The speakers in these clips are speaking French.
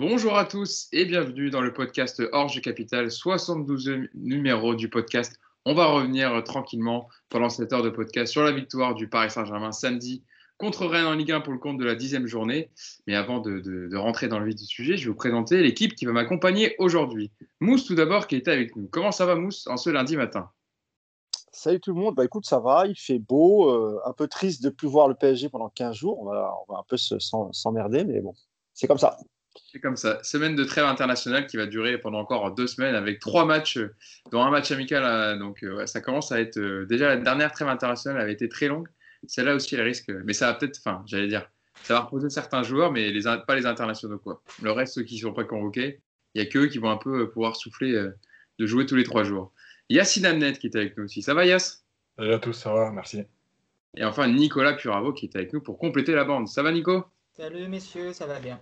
Bonjour à tous et bienvenue dans le podcast Orge Capital, 72e numéro du podcast. On va revenir tranquillement pendant cette heure de podcast sur la victoire du Paris Saint-Germain samedi contre Rennes en Ligue 1 pour le compte de la dixième journée. Mais avant de, rentrer dans le vif du sujet, je vais vous présenter l'équipe qui va m'accompagner aujourd'hui. Mousse tout d'abord qui est avec nous. Comment ça va Mousse en ce lundi matin? Salut tout le monde, bah écoute ça va, il fait beau, euh, un peu triste de ne plus voir le PSG pendant 15 jours, on va, un peu s'emmerder, mais bon, c'est comme ça. C'est comme ça. Semaine de trêve internationale qui va durer pendant encore deux semaines avec trois matchs, dont un match amical. Euh, donc euh, ça commence à être. déjà, la dernière trêve internationale avait été très longue. Celle-là aussi, elle risque. Mais ça va peut-être. Enfin, j'allais dire. Ça va reposer certains joueurs, mais les, pas les internationaux. Quoi. Le reste, ceux qui ne sont pas convoqués, il n'y a qu'eux qui vont un peu pouvoir souffler de jouer tous les trois jours. Yacine Amnet qui est avec nous aussi. Ça va Yass Salut à tous, ça va, merci. Et enfin Nicolas Puravo qui est avec nous pour compléter la bande. Ça va Nico? Salut messieurs, ça va bien.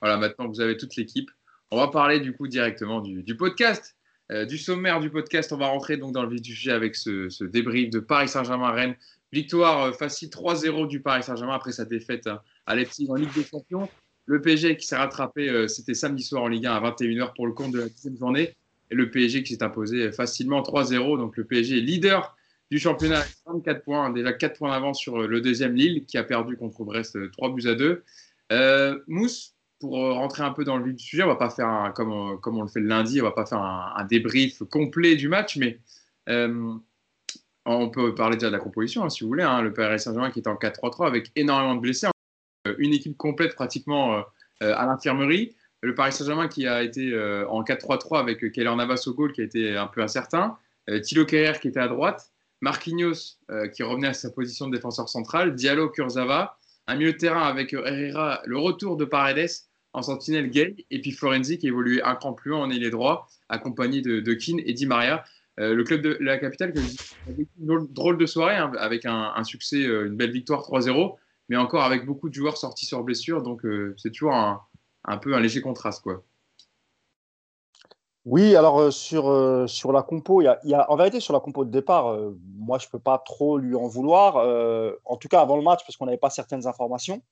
Voilà, maintenant vous avez toute l'équipe. On va parler du coup directement du, podcast, euh, du sommaire du podcast. On va rentrer donc dans le vif du sujet avec ce, débrief de Paris Saint-Germain-Rennes. Victoire euh, facile 3-0 du Paris Saint-Germain après sa défaite hein, à Leipzig en Ligue des Champions. Le PSG qui s'est rattrapé, euh, c'était samedi soir en Ligue 1 à 21h pour le compte de la 10 journée et le PSG qui s'est imposé facilement 3-0. Donc le PSG est leader du championnat avec 24 points, déjà 4 points d'avance sur le deuxième Lille qui a perdu contre Brest 3 buts à 2. Euh, Mousse, pour rentrer un peu dans le vif du sujet, on va pas faire comme, comme on le fait le lundi, on va pas faire un, débrief complet du match, mais euh, on peut parler déjà de la composition hein, si vous voulez. Hein. le Paris Saint-Germain qui est en 4-3-3 avec énormément de blessés, une équipe complète pratiquement euh, à l'infirmerie. Le Paris Saint-Germain qui a été euh, en 4-3-3 avec Keller Navas au goal qui a été un peu incertain, euh, Thilo Kerrer qui était à droite, Marquinhos euh, qui revenait à sa position de défenseur central, Diallo Kurzawa, un milieu de terrain avec Herrera, le retour de Paredes en sentinelle Gay, et puis Florenzi qui évoluait un cran plus haut en ailier droit, accompagné de, de Keane et Di Maria. le club de la capitale, qui a une drôle de soirée, hein, avec un, succès, une belle victoire 3-0, mais encore avec beaucoup de joueurs sortis sur blessure, donc c'est toujours un, peu un léger contraste, quoi. Oui, alors euh, sur, euh, la compo, il y, a, en vérité sur la compo de départ, euh, moi je peux pas trop lui en vouloir. en tout cas avant le match, parce qu'on n'avait pas certaines informations.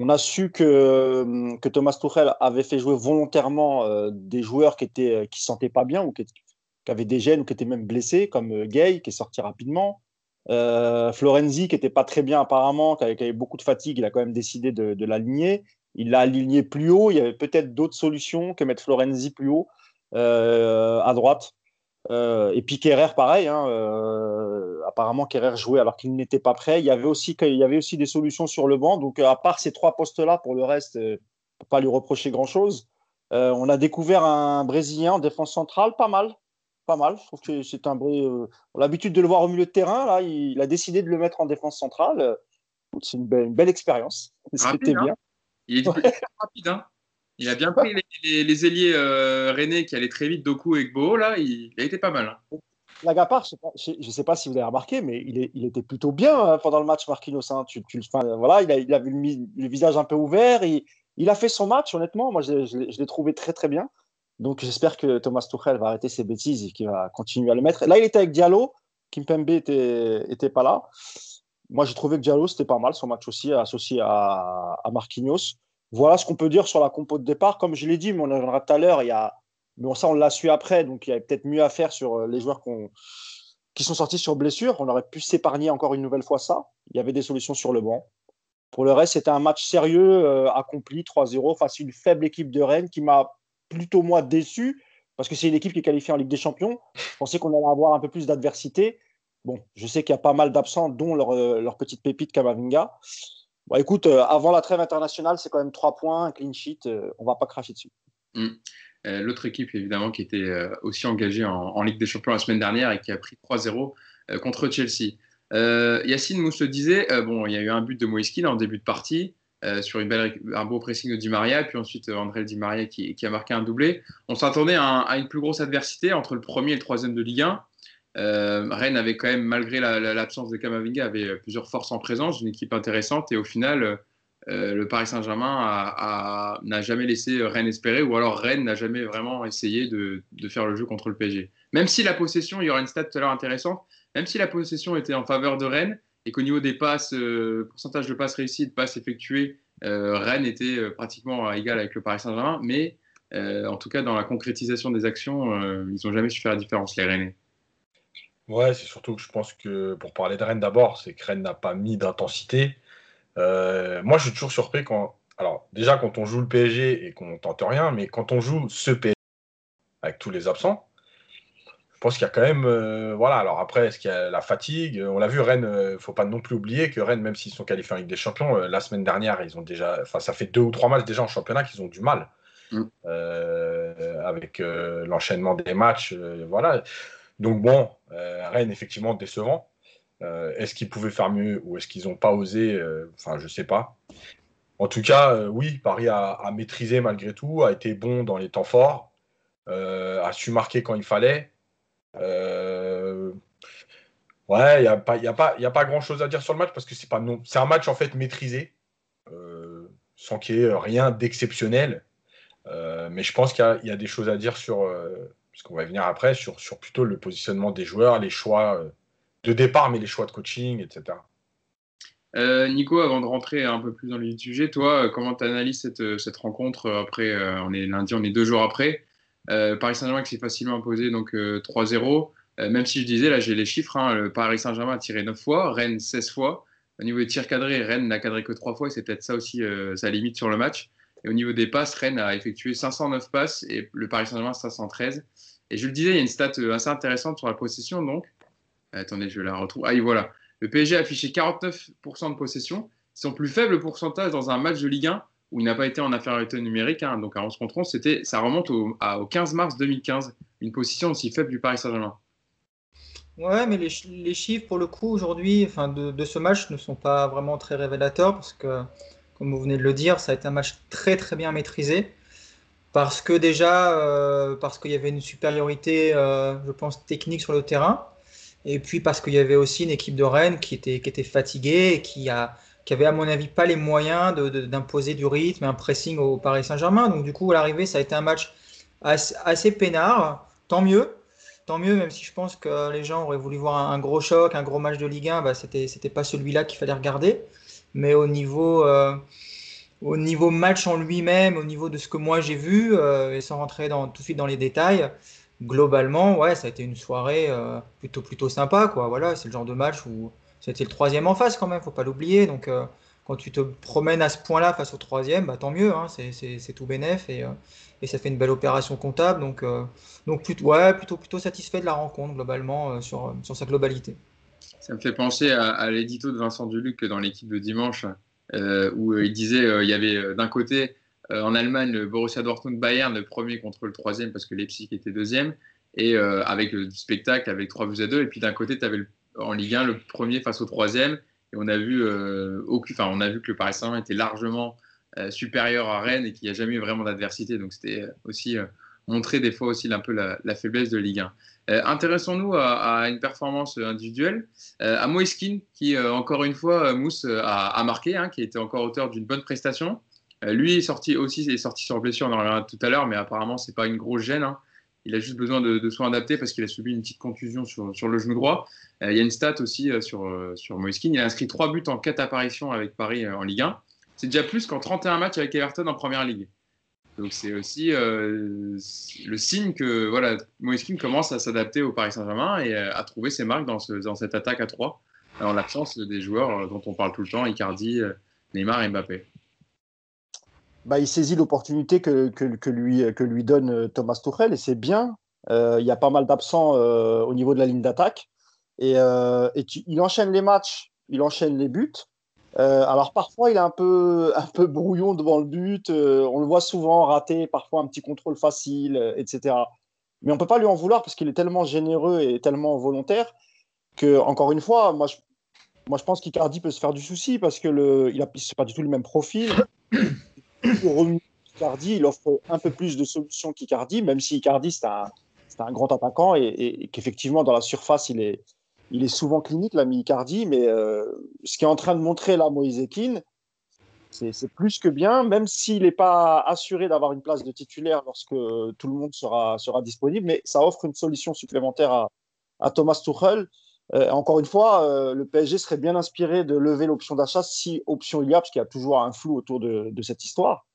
On a su que, que Thomas Tuchel avait fait jouer volontairement des joueurs qui étaient qui se sentaient pas bien ou qui, avaient des gènes ou qui étaient même blessés, comme Gay qui est sorti rapidement. Euh, Florenzi, qui n'était pas très bien apparemment, qui avait, beaucoup de fatigue, il a quand même décidé de, l'aligner. Il l'a aligné plus haut. Il y avait peut-être d'autres solutions que mettre Florenzi plus haut euh, à droite. Euh, et puis Kerrer, pareil. Hein, apparemment, Kerrer jouait alors qu'il n'était pas prêt. Il y, avait aussi, il y avait aussi des solutions sur le banc. Donc, à part ces trois postes-là, pour le reste, on ne peut pas lui reprocher grand-chose. on a découvert un Brésilien en défense centrale, pas mal pas mal. Je trouve que c'est un vrai. Euh, on a l'habitude de le voir au milieu de terrain. Là, il, a décidé de le mettre en défense centrale. C'est une belle, une belle expérience. C'était bien. Hein. Il est rapide. Hein. Il a bien pris les, les, ailiers euh, rennais qui allaient très vite, Doku et Gbo. Là, il, a été pas mal. Hein. La Gapar, je ne sais, pas si vous avez remarqué, mais il, est, il était plutôt bien hein, pendant le match, Marquinhos. Hein. Tu, tu, voilà, il, a, il avait le, le, visage un peu ouvert. Il, il a fait son match, honnêtement. Moi, je, je l'ai trouvé très, très bien. Donc j'espère que Thomas Tuchel va arrêter ses bêtises et qu'il va continuer à le mettre. Là, il était avec Diallo. Kimpembe était, était pas là. Moi, j'ai trouvé que Diallo, c'était pas mal son match aussi, associé à, à Marquinhos. Voilà ce qu'on peut dire sur la compo de départ. Comme je l'ai dit, mais on en reviendra tout à l'heure, il y a... mais ça, on l'a su après, donc il y avait peut-être mieux à faire sur euh, les joueurs qui sont sortis sur blessure. On aurait pu s'épargner encore une nouvelle fois ça. Il y avait des solutions sur le banc. Pour le reste, c'était un match sérieux, euh, accompli, 3-0, face à une faible équipe de Rennes qui m'a plutôt moi déçu parce que c'est une équipe qui est qualifiée en Ligue des Champions. Je pensais qu'on allait avoir un peu plus d'adversité. Bon, je sais qu'il y a pas mal d'absents, dont leur, euh, leur, petite pépite Kamavinga. Bon, écoute, euh, avant la trêve internationale, c'est quand même trois points, clean sheet. Euh, on va pas cracher dessus. Mmh. L'autre équipe, évidemment, qui était aussi engagée en, Ligue des Champions la semaine dernière et qui a pris 3-0 contre Chelsea. Yacine Mousse le disait, bon, il y a eu un but de Moïse en début de partie. Euh, sur une un beau pressing de Di Maria, puis ensuite euh, André Di Maria qui, a marqué un doublé. On s'attendait à, une plus grosse adversité entre le premier et le troisième de Ligue 1. Euh, Rennes avait quand même, malgré l'absence de Kamavinga, avait plusieurs forces en présence, une équipe intéressante, et au final, le Paris Saint-Germain n'a jamais laissé Rennes espérer, ou alors Rennes n'a jamais vraiment essayé de, faire le jeu contre le PSG. Même si la possession, il y aura une stat tout à l'heure intéressante, même si la possession était en faveur de Rennes, et qu'au niveau des passes, euh, pourcentage de passes réussies, de passes effectuées, Rennes était pratiquement égal avec le Paris Saint-Germain, mais en tout cas, dans la concrétisation des actions, ils n'ont jamais su faire la différence, les Rennais. Ouais, c'est surtout que je pense que, pour parler de Rennes d'abord, c'est que Rennes n'a pas mis d'intensité. moi, je suis toujours surpris quand. Alors, déjà, quand on joue le PSG et qu'on tente rien, mais quand on joue ce PSG avec tous les absents, je pense qu'il y a quand même. Euh, voilà, alors après, est-ce qu'il y a la fatigue? On l'a vu, Rennes, il euh, ne faut pas non plus oublier que Rennes, même s'ils sont qualifiés en Ligue des Champions, euh, la semaine dernière, ils ont déjà. Enfin, ça fait deux ou trois matchs déjà en championnat qu'ils ont du mal. Mm. avec l'enchaînement des matchs. voilà. Donc, bon, Rennes, effectivement, décevant. est-ce qu'ils pouvaient faire mieux ou est-ce qu'ils n'ont pas osé Enfin, je ne sais pas. En tout cas, oui, Paris a, maîtrisé malgré tout, a été bon dans les temps forts, a su marquer quand il fallait. Euh, ouais, il n'y a, pas, pas, pas grand chose à dire sur le match parce que c'est pas non, c'est un match en fait maîtrisé, euh, sans qu'il y ait rien d'exceptionnel. Euh, mais je pense qu'il y, a des choses à dire sur, qu'on va venir après, sur, plutôt le positionnement des joueurs, les choix de départ, mais les choix de coaching, etc. Nico, avant de rentrer un peu plus dans le sujet, toi, comment tu analyses cette, rencontre après On est lundi, on est deux jours après. Euh, Paris Saint-Germain qui s'est facilement imposé, donc 3-0. Euh, euh, même si je disais, là j'ai les chiffres, hein, Paris Saint-Germain a tiré 9 fois, Rennes 16 fois. Au niveau des tirs cadrés, Rennes n'a cadré que 3 fois et c'est peut-être ça aussi sa limite sur le match. Et au niveau des passes, Rennes a effectué 509 passes et le Paris Saint-Germain 513. Et je le disais, il y a une stat assez intéressante sur la possession. Donc, attendez, je la retrouve. Ah, voilà. Le PSG a affiché 49% de possession. Son plus faible pourcentage dans un match de Ligue 1 où il n'a pas été en infériorité numérique, hein, donc à 11 contre 11, c'était, ça remonte au, 15 mars 2015, une position aussi faible du Paris Saint-Germain. Ouais, mais les, chiffres pour le coup aujourd'hui enfin, de, ce match ne sont pas vraiment très révélateurs parce que, comme vous venez de le dire, ça a été un match très très bien maîtrisé. Parce que déjà, euh, parce qu'il y avait une supériorité, euh, je pense, technique sur le terrain. Et puis parce qu'il y avait aussi une équipe de Rennes qui était, fatiguée et qui a, avait à mon avis pas les moyens d'imposer du rythme et un pressing au Paris Saint-Germain. Donc du coup, à l'arrivée, ça a été un match assez, peinard. Tant mieux, tant mieux, même si je pense que les gens auraient voulu voir un, gros choc, un gros match de Ligue 1, bah, c'était c'était pas celui-là qu'il fallait regarder. Mais au niveau euh, au niveau match en lui-même, au niveau de ce que moi j'ai vu, euh, et sans rentrer dans, tout de suite dans les détails, globalement, ouais, ça a été une soirée euh, plutôt plutôt sympa, quoi. Voilà, c'est le genre de match où c'était le troisième en face quand même, faut pas l'oublier. Donc quand tu te promènes à ce point-là face au troisième, bah, tant mieux, hein, c'est tout bénef et, et, ça fait une belle opération comptable. Donc, donc plutôt, ouais, plutôt, plutôt satisfait de la rencontre globalement sur, sur sa globalité. Ça me fait penser à, l'édito de Vincent Duluc dans l'équipe de dimanche, où il disait il y avait d'un côté en Allemagne le Borussia Dortmund-Bayern, le premier contre le troisième parce que Leipzig était deuxième, et avec le spectacle avec 3 buts à 2, et puis d'un côté tu avais en Ligue 1, le premier face au troisième. Et on a vu, euh, enfin, on a vu que le Paris Saint-Germain était largement euh, supérieur à Rennes et qu'il n'y a jamais eu vraiment d'adversité. Donc c'était euh, aussi montrer des fois aussi un peu la, faiblesse de Ligue 1. Intéressons-nous à, une performance individuelle. à Moiskin, qui encore une fois, Mousse a, marqué, hein, qui était encore auteur d'une bonne prestation. lui est sorti aussi, est sorti sur blessure, on en reviendra tout à l'heure, mais apparemment c'est pas une grosse gêne. Hein. Il a juste besoin de, soins adaptés parce qu'il a subi une petite contusion sur, le genou droit. Euh, il y a une stat aussi euh, sur, euh, sur Moiskin. Il a inscrit 3 buts en 4 apparitions avec Paris en Ligue 1. C'est déjà plus qu'en 31 matchs avec Everton en Première Ligue. Donc c'est aussi le signe que voilà, Moiskin commence à s'adapter au Paris Saint-Germain et à trouver ses marques dans, dans cette attaque à 3, en l'absence des joueurs dont on parle tout le temps, Icardi, Neymar et Mbappé. Bah, il saisit l'opportunité que, que, lui, que lui donne Thomas Tuchel et c'est bien. il y a pas mal d'absents au niveau de la ligne d'attaque. Et, euh, il enchaîne les matchs, il enchaîne les buts. Euh, alors parfois il est un peu, un peu brouillon devant le but, euh, on le voit souvent rater, parfois un petit contrôle facile, etc. Mais on peut pas lui en vouloir parce qu'il est tellement généreux et tellement volontaire que, encore une fois, moi je, moi, je pense qu'Icardi peut se faire du souci parce que le, il a, pas du tout le même profil. Icardi, il offre un peu plus de solutions qu'Icardi, même si Icardi c'est un, un, grand attaquant et qu'effectivement dans la surface il est, il est souvent clinique, l'ami Icardi, mais euh, ce qui est en train de montrer là Moïse Ekin, c'est plus que bien, même s'il n'est pas assuré d'avoir une place de titulaire lorsque tout le monde sera, sera disponible, mais ça offre une solution supplémentaire à, Thomas Tuchel. encore une fois, le PSG serait bien inspiré de lever l'option d'achat si option il y a, parce qu'il y a toujours un flou autour de, cette histoire.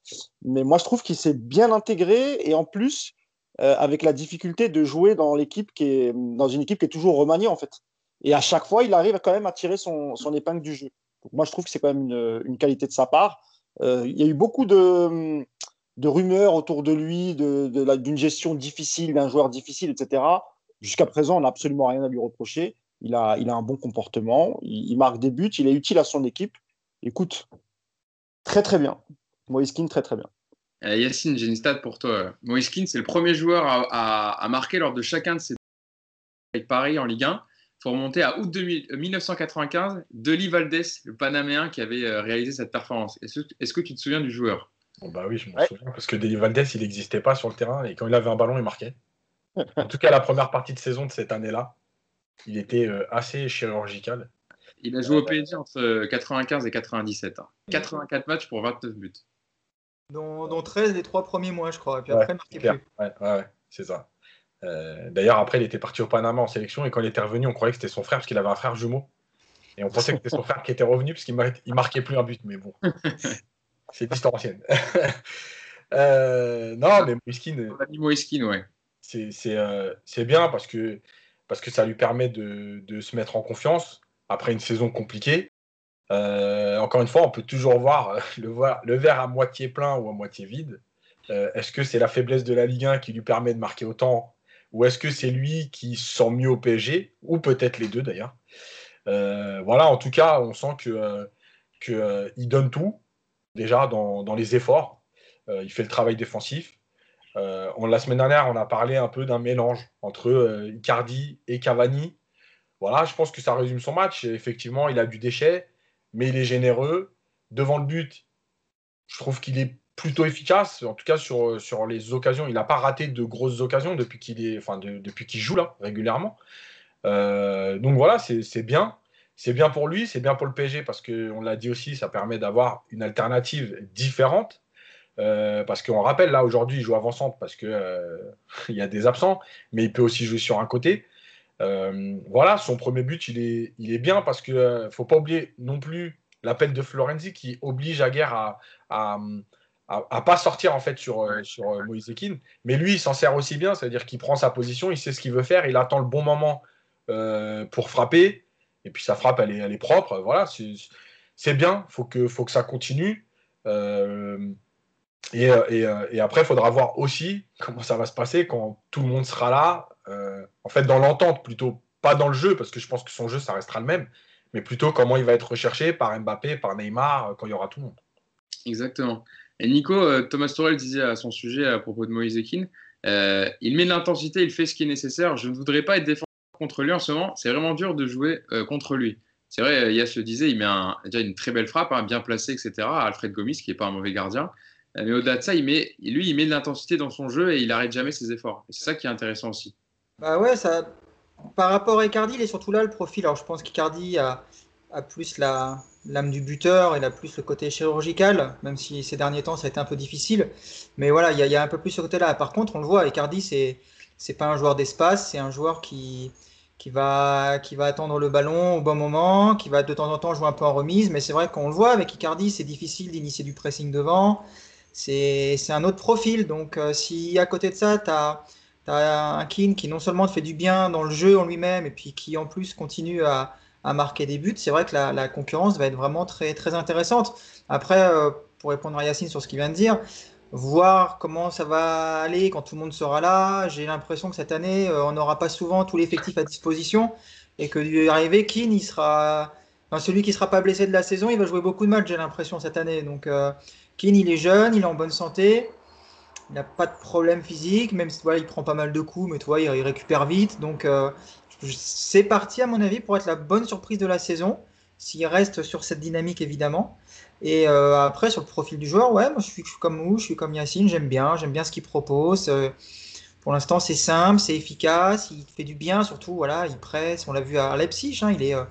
Mais moi, je trouve qu'il s'est bien intégré et en plus, avec la difficulté de jouer dans qui est dans une équipe qui est toujours remaniée en fait. Et à chaque fois, il arrive quand même à tirer son, épingle du jeu. Donc moi, je trouve que c'est quand même une, qualité de sa part. il y a eu beaucoup de, rumeurs autour de lui, d'une gestion difficile, d'un joueur difficile, etc. Jusqu'à présent, on n'a absolument rien à lui reprocher. Il a, un bon comportement, il, marque des buts, il est utile à son équipe. Écoute, très très bien. Moïskine, très très bien. Euh, Yacine, j'ai une stat pour toi. Moïskine, c'est le premier joueur à, marquer lors de chacun de ses avec Paris en Ligue 1. Faut remonter à août 1995, Deli Valdés, le Panaméen, qui avait euh, réalisé cette performance. Est-ce que tu te souviens du joueur? Bah oui, je m'en souviens, parce que Deli Valdés, il n'existait pas sur le terrain, et quand il avait un ballon, il marquait. en tout cas, la première partie de saison de cette année-là, il était euh, assez chirurgical. Il a joué au euh, PSG entre 95 et 97. 84 hein. matchs pour 29 buts. Dont, 13 les trois premiers mois, je crois. Et puis après, marqué plus. Ouais, ouais, c'est ça. Euh, d'ailleurs, après, il était parti au Panama en sélection et quand il était revenu, on croyait que c'était son frère parce qu'il avait un frère jumeau. Et on pensait que c'était son frère qui était revenu parce qu'il marquait plus un but. Mais bon, c'est l'histoire ancienne. euh, non, mais Moiskin. ouais. Euh, c'est bien parce que, parce que ça lui permet de, de, se mettre en confiance après une saison compliquée. Euh, encore une fois, on peut toujours voir euh, le, voir, le verre à moitié plein ou à moitié vide. est-ce que c'est la faiblesse de la Ligue 1 qui lui permet de marquer autant ou est-ce que c'est lui qui sent mieux au PSG ou peut-être les deux d'ailleurs Voilà, en tout cas, on sent que, que il donne tout déjà dans, les efforts. Euh, il fait le travail défensif. Euh, on, la semaine dernière, on a parlé un peu d'un mélange entre euh, Icardi et Cavani. Voilà, je pense que ça résume son match. Effectivement, il a du déchet, mais il est généreux. Devant le but, je trouve qu'il est plutôt efficace. En tout cas, sur, sur les occasions, il n'a pas raté de grosses occasions depuis qu'il enfin, joue là régulièrement. donc voilà, c'est bien c'est bien pour lui, c'est bien pour le PSG parce qu'on l'a dit aussi, ça permet d'avoir une alternative différente. Euh, parce qu'on rappelle, là aujourd'hui, il joue avant-centre parce qu'il euh, y a des absents, mais il peut aussi jouer sur un côté. Euh, voilà, son premier but, il est, il est bien parce qu'il ne faut pas oublier non plus l'appel de Florenzi qui oblige Aguerre à, pas sortir en fait sur, sur Moïse Ekin. Mais lui, il s'en sert aussi bien, c'est-à-dire qu'il prend sa position, il sait ce qu'il veut faire, il attend le bon moment pour frapper. Et puis sa frappe, elle est, elle est propre. Voilà, c'est bien. Faut que, faut que ça continue. Euh, et, et, après, il faudra voir aussi comment ça va se passer quand tout le monde sera là. Euh, en fait, dans l'entente plutôt, pas dans le jeu, parce que je pense que son jeu, ça restera le même, mais plutôt comment il va être recherché par Mbappé, par Neymar, euh, quand il y aura tout le monde. Exactement. Et Nico, Thomas Torel disait à son sujet à propos de Moïse Ekin, il met de l'intensité, il fait ce qui est nécessaire. Je ne voudrais pas être défensif contre lui en ce moment, c'est vraiment dur de jouer euh, contre lui. C'est vrai, Yass le disait, il met un, déjà une très belle frappe, hein, bien placée, etc. Alfred Gomis, qui n'est pas un mauvais gardien. Euh, mais au-delà de ça, il met, lui, il met de l'intensité dans son jeu et il n'arrête jamais ses efforts. c'est ça qui est intéressant aussi. Bah ouais, ça, par rapport à Icardi, il est surtout là le profil. Alors je pense qu'Icardi a plus la, l'âme du buteur, il a plus le côté chirurgical, même si ces derniers temps ça a été un peu difficile. Mais voilà, il y, a un peu plus ce côté-là. Par contre, on le voit, Icardi, c'est, c'est pas un joueur d'espace, c'est un joueur qui, qui va, qui va attendre le ballon au bon moment, qui va de temps en temps jouer un peu en remise. Mais c'est vrai qu'on le voit avec Icardi, c'est difficile d'initier du pressing devant. C'est un autre profil. Donc, euh, si à côté de ça, tu as, un Keane qui non seulement te fait du bien dans le jeu en lui-même, et puis qui en plus continue à, à marquer des buts, c'est vrai que la, concurrence va être vraiment très, très intéressante. Après, euh, pour répondre à Yacine sur ce qu'il vient de dire, voir comment ça va aller quand tout le monde sera là. J'ai l'impression que cette année, euh, on n'aura pas souvent tout l'effectif à disposition et que du arriver, Keane, il sera, celui qui sera pas blessé de la saison, il va jouer beaucoup de matchs, j'ai l'impression cette année. Donc euh, Keane, il est jeune, il est en bonne santé, il n'a pas de problème physique, même si voilà, il prend pas mal de coups, mais toi, il, récupère vite. Donc euh, c'est parti à mon avis pour être la bonne surprise de la saison, s'il reste sur cette dynamique évidemment. Et euh, après, sur le profil du joueur, ouais, moi je suis, comme vous, je suis comme Yacine, j'aime bien, j'aime bien ce qu'il propose. Euh, pour l'instant, c'est simple, c'est efficace, il fait du bien, surtout, voilà, il presse. On l'a vu à Leipzig, hein, il, est, euh,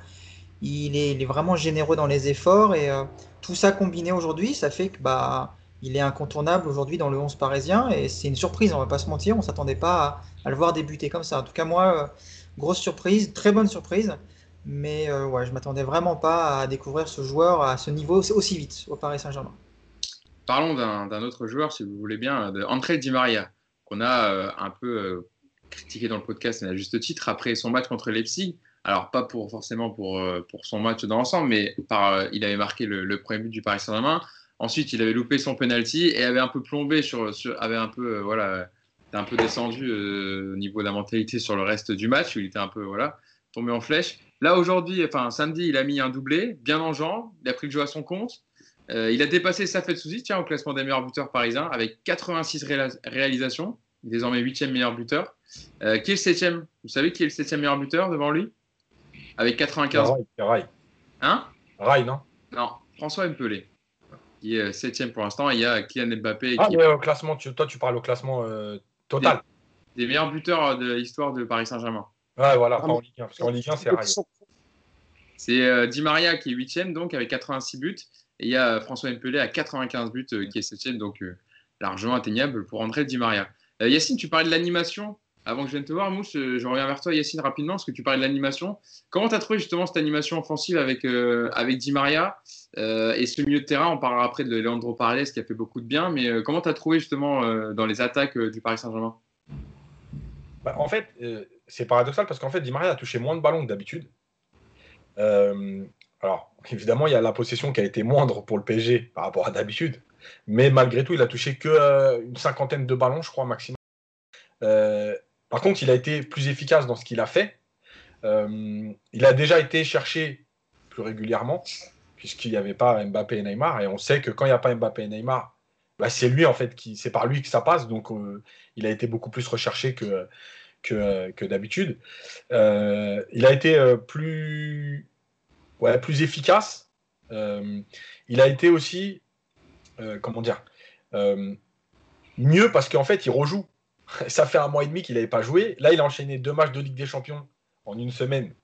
il, est, il, est, vraiment généreux dans les efforts. Et tout ça combiné aujourd'hui, ça fait que bah, il est incontournable aujourd'hui dans le 11 parisien. Et c'est une surprise, on va pas se mentir, on s'attendait pas à, à, le voir débuter comme ça. En tout cas, moi, grosse surprise, très bonne surprise. Mais euh, ouais, je m'attendais vraiment pas à découvrir ce joueur à ce niveau aussi vite au Paris Saint-Germain. Parlons d'un autre joueur, si vous voulez bien, de André Di Maria, qu'on a euh, un peu euh, critiqué dans le podcast, à juste titre, après son match contre Leipzig. Alors, pas forcément pour, pour son match dans l'ensemble, mais par, il avait marqué le, le, premier but du Paris Saint-Germain. Ensuite, il avait loupé son penalty et avait un peu plombé sur, sur avait un peu, voilà, un peu descendu au niveau de la mentalité sur le reste du match, où il était un peu, voilà, tombé en flèche. Là, aujourd'hui, enfin samedi, il a mis un doublé, bien en jambes, il a pris le jeu à son compte. Euh, il a dépassé Safet Souzi, tiens, au classement des meilleurs buteurs parisiens, avec 86 réalisations, désormais 8e meilleur buteur. Euh, qui est le 7e Vous savez qui est le 7e meilleur buteur devant lui? Avec 95. Rai, Rai. Hein? Rai, non? Non, François Mpelé, qui est 7e pour l'instant. Il y a Kylian Mbappé. Ah, mais au classement, toi, tu parles au classement euh, total. Des, des, meilleurs buteurs de l'histoire de Paris Saint-Germain. Ouais, voilà, pas en Ligue 1, parce qu'en Ligue 1, c'est Rai. C'est euh, Di Maria qui est 8 donc avec 86 buts. Et il y a François Mpelé à 95 buts euh, qui est 7 donc euh, largement atteignable pour André Di Maria. Yacine, tu parlais de l'animation. Avant que je vienne te voir, Mousse, je reviens vers toi, Yacine, rapidement, parce que tu parlais de l'animation. Comment tu as trouvé justement cette animation offensive avec, avec Di Maria et ce milieu de terrain? On parlera après de Leandro Paredes qui a fait beaucoup de bien, mais comment tu as trouvé justement dans les attaques du Paris Saint-Germain? Bah, En fait, c'est paradoxal parce qu'en fait, Di Maria a touché moins de ballons que d'habitude. Euh, alors, évidemment, il y a la possession qui a été moindre pour le PSG par rapport à d'habitude. Mais malgré tout, il a touché que euh, une cinquantaine de ballons, je crois, maximum. Euh, par contre, il a été plus efficace dans ce qu'il a fait. il a déjà été cherché plus régulièrement, puisqu'il n'y avait pas Mbappé et Neymar. Et on sait que quand il n'y a pas Mbappé et Neymar, bah, c'est lui, en fait, qui, c'est par lui que ça passe. Donc, il a été beaucoup plus recherché que, que, d'habitude. Euh, il a été euh, plus, ouais, plus efficace. Euh, il a été aussi, comment dire, mieux parce qu'en fait, il rejoue. Ça fait un mois et demi qu'il n'avait pas joué. Là, il a enchaîné deux matchs de Ligue des Champions en une semaine,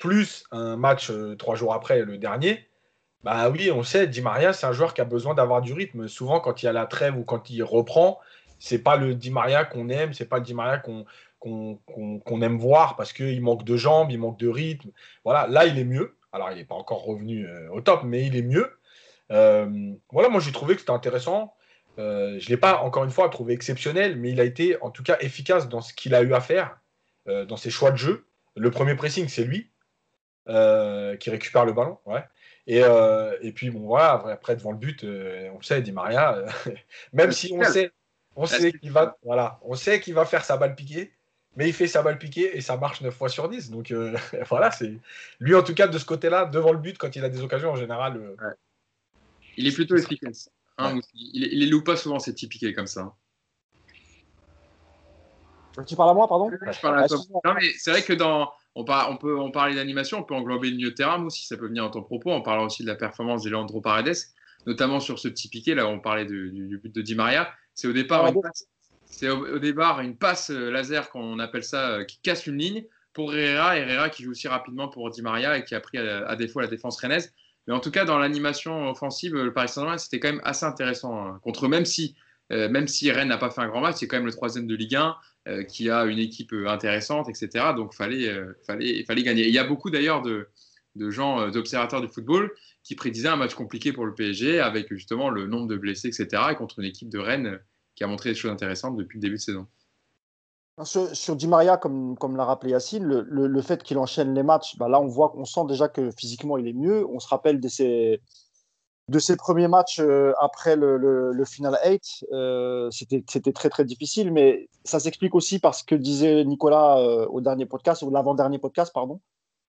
plus un match trois jours après, le dernier. Bah oui, on sait, Di Maria, c'est un joueur qui a besoin d'avoir du rythme. Souvent, quand il y a la trêve ou quand il reprend, c'est pas le Di Maria qu'on aime, c'est pas le Di Maria qu'on qu'on aime voir parce qu'il manque de jambes, il manque de rythme. Voilà, là, il est mieux. Alors, il n'est pas encore revenu euh, au top, mais il est mieux. Euh, voilà, moi, j'ai trouvé que c'était intéressant. Euh, je ne l'ai pas, encore une fois, trouvé exceptionnel, mais il a été, en tout cas, efficace dans ce qu'il a eu à faire, dans ses choix de jeu. Le premier pressing, c'est lui qui récupère le ballon. Ouais. Et, et, puis, bon, voilà, après, devant le but, on le sait, Di Maria, même si on sait, on sait qu'il va, voilà, on sait qu'il va faire sa balle piquée mais il fait sa balle piquée et ça marche 9 fois sur 10. Donc euh, voilà, c'est lui en tout cas de ce côté-là, devant le but, quand il a des occasions en général. Euh, il est plutôt efficace. Hein, il, il, loue pas souvent ses petits comme ça. Tu parles à moi, pardon Je parle à toi. Non, mais c'est vrai que dans. On, on peut on parler d'animation, on peut englober le milieu de terrain aussi, ça peut venir en ton propos. On parle aussi de la performance de Leandro Paredes, notamment sur ce petit piqué. Là, on parlait du, but de Di Maria. C'est au départ une c'est au, départ une passe euh, laser, qu'on appelle ça, euh, qui casse une ligne pour Herrera. Herrera qui joue aussi rapidement pour Di Maria et qui a pris à, défaut la défense rennaise. Mais en tout cas, dans l'animation offensive, le Paris Saint-Germain, c'était quand même assez intéressant. Hein. Contre même si, euh, même si Rennes n'a pas fait un grand match, c'est quand même le troisième de Ligue 1 qui a une équipe intéressante, etc. Donc fallait, fallait, fallait gagner. il y a beaucoup d'ailleurs de, de gens, d'observateurs du football, qui prédisaient un match compliqué pour le PSG avec justement le nombre de blessés, etc. Et contre une équipe de Rennes qui a montré des choses intéressantes depuis le début de saison. Sur, sur Di Maria, comme, l'a rappelé Yacine, le, fait qu'il enchaîne les matchs, bah là on voit qu'on sent déjà que physiquement il est mieux. On se rappelle de ses, premiers matchs euh, après le, Final 8. Euh, C'était très très difficile, mais ça s'explique aussi parce que disait Nicolas euh, au dernier podcast, ou l'avant-dernier podcast, pardon.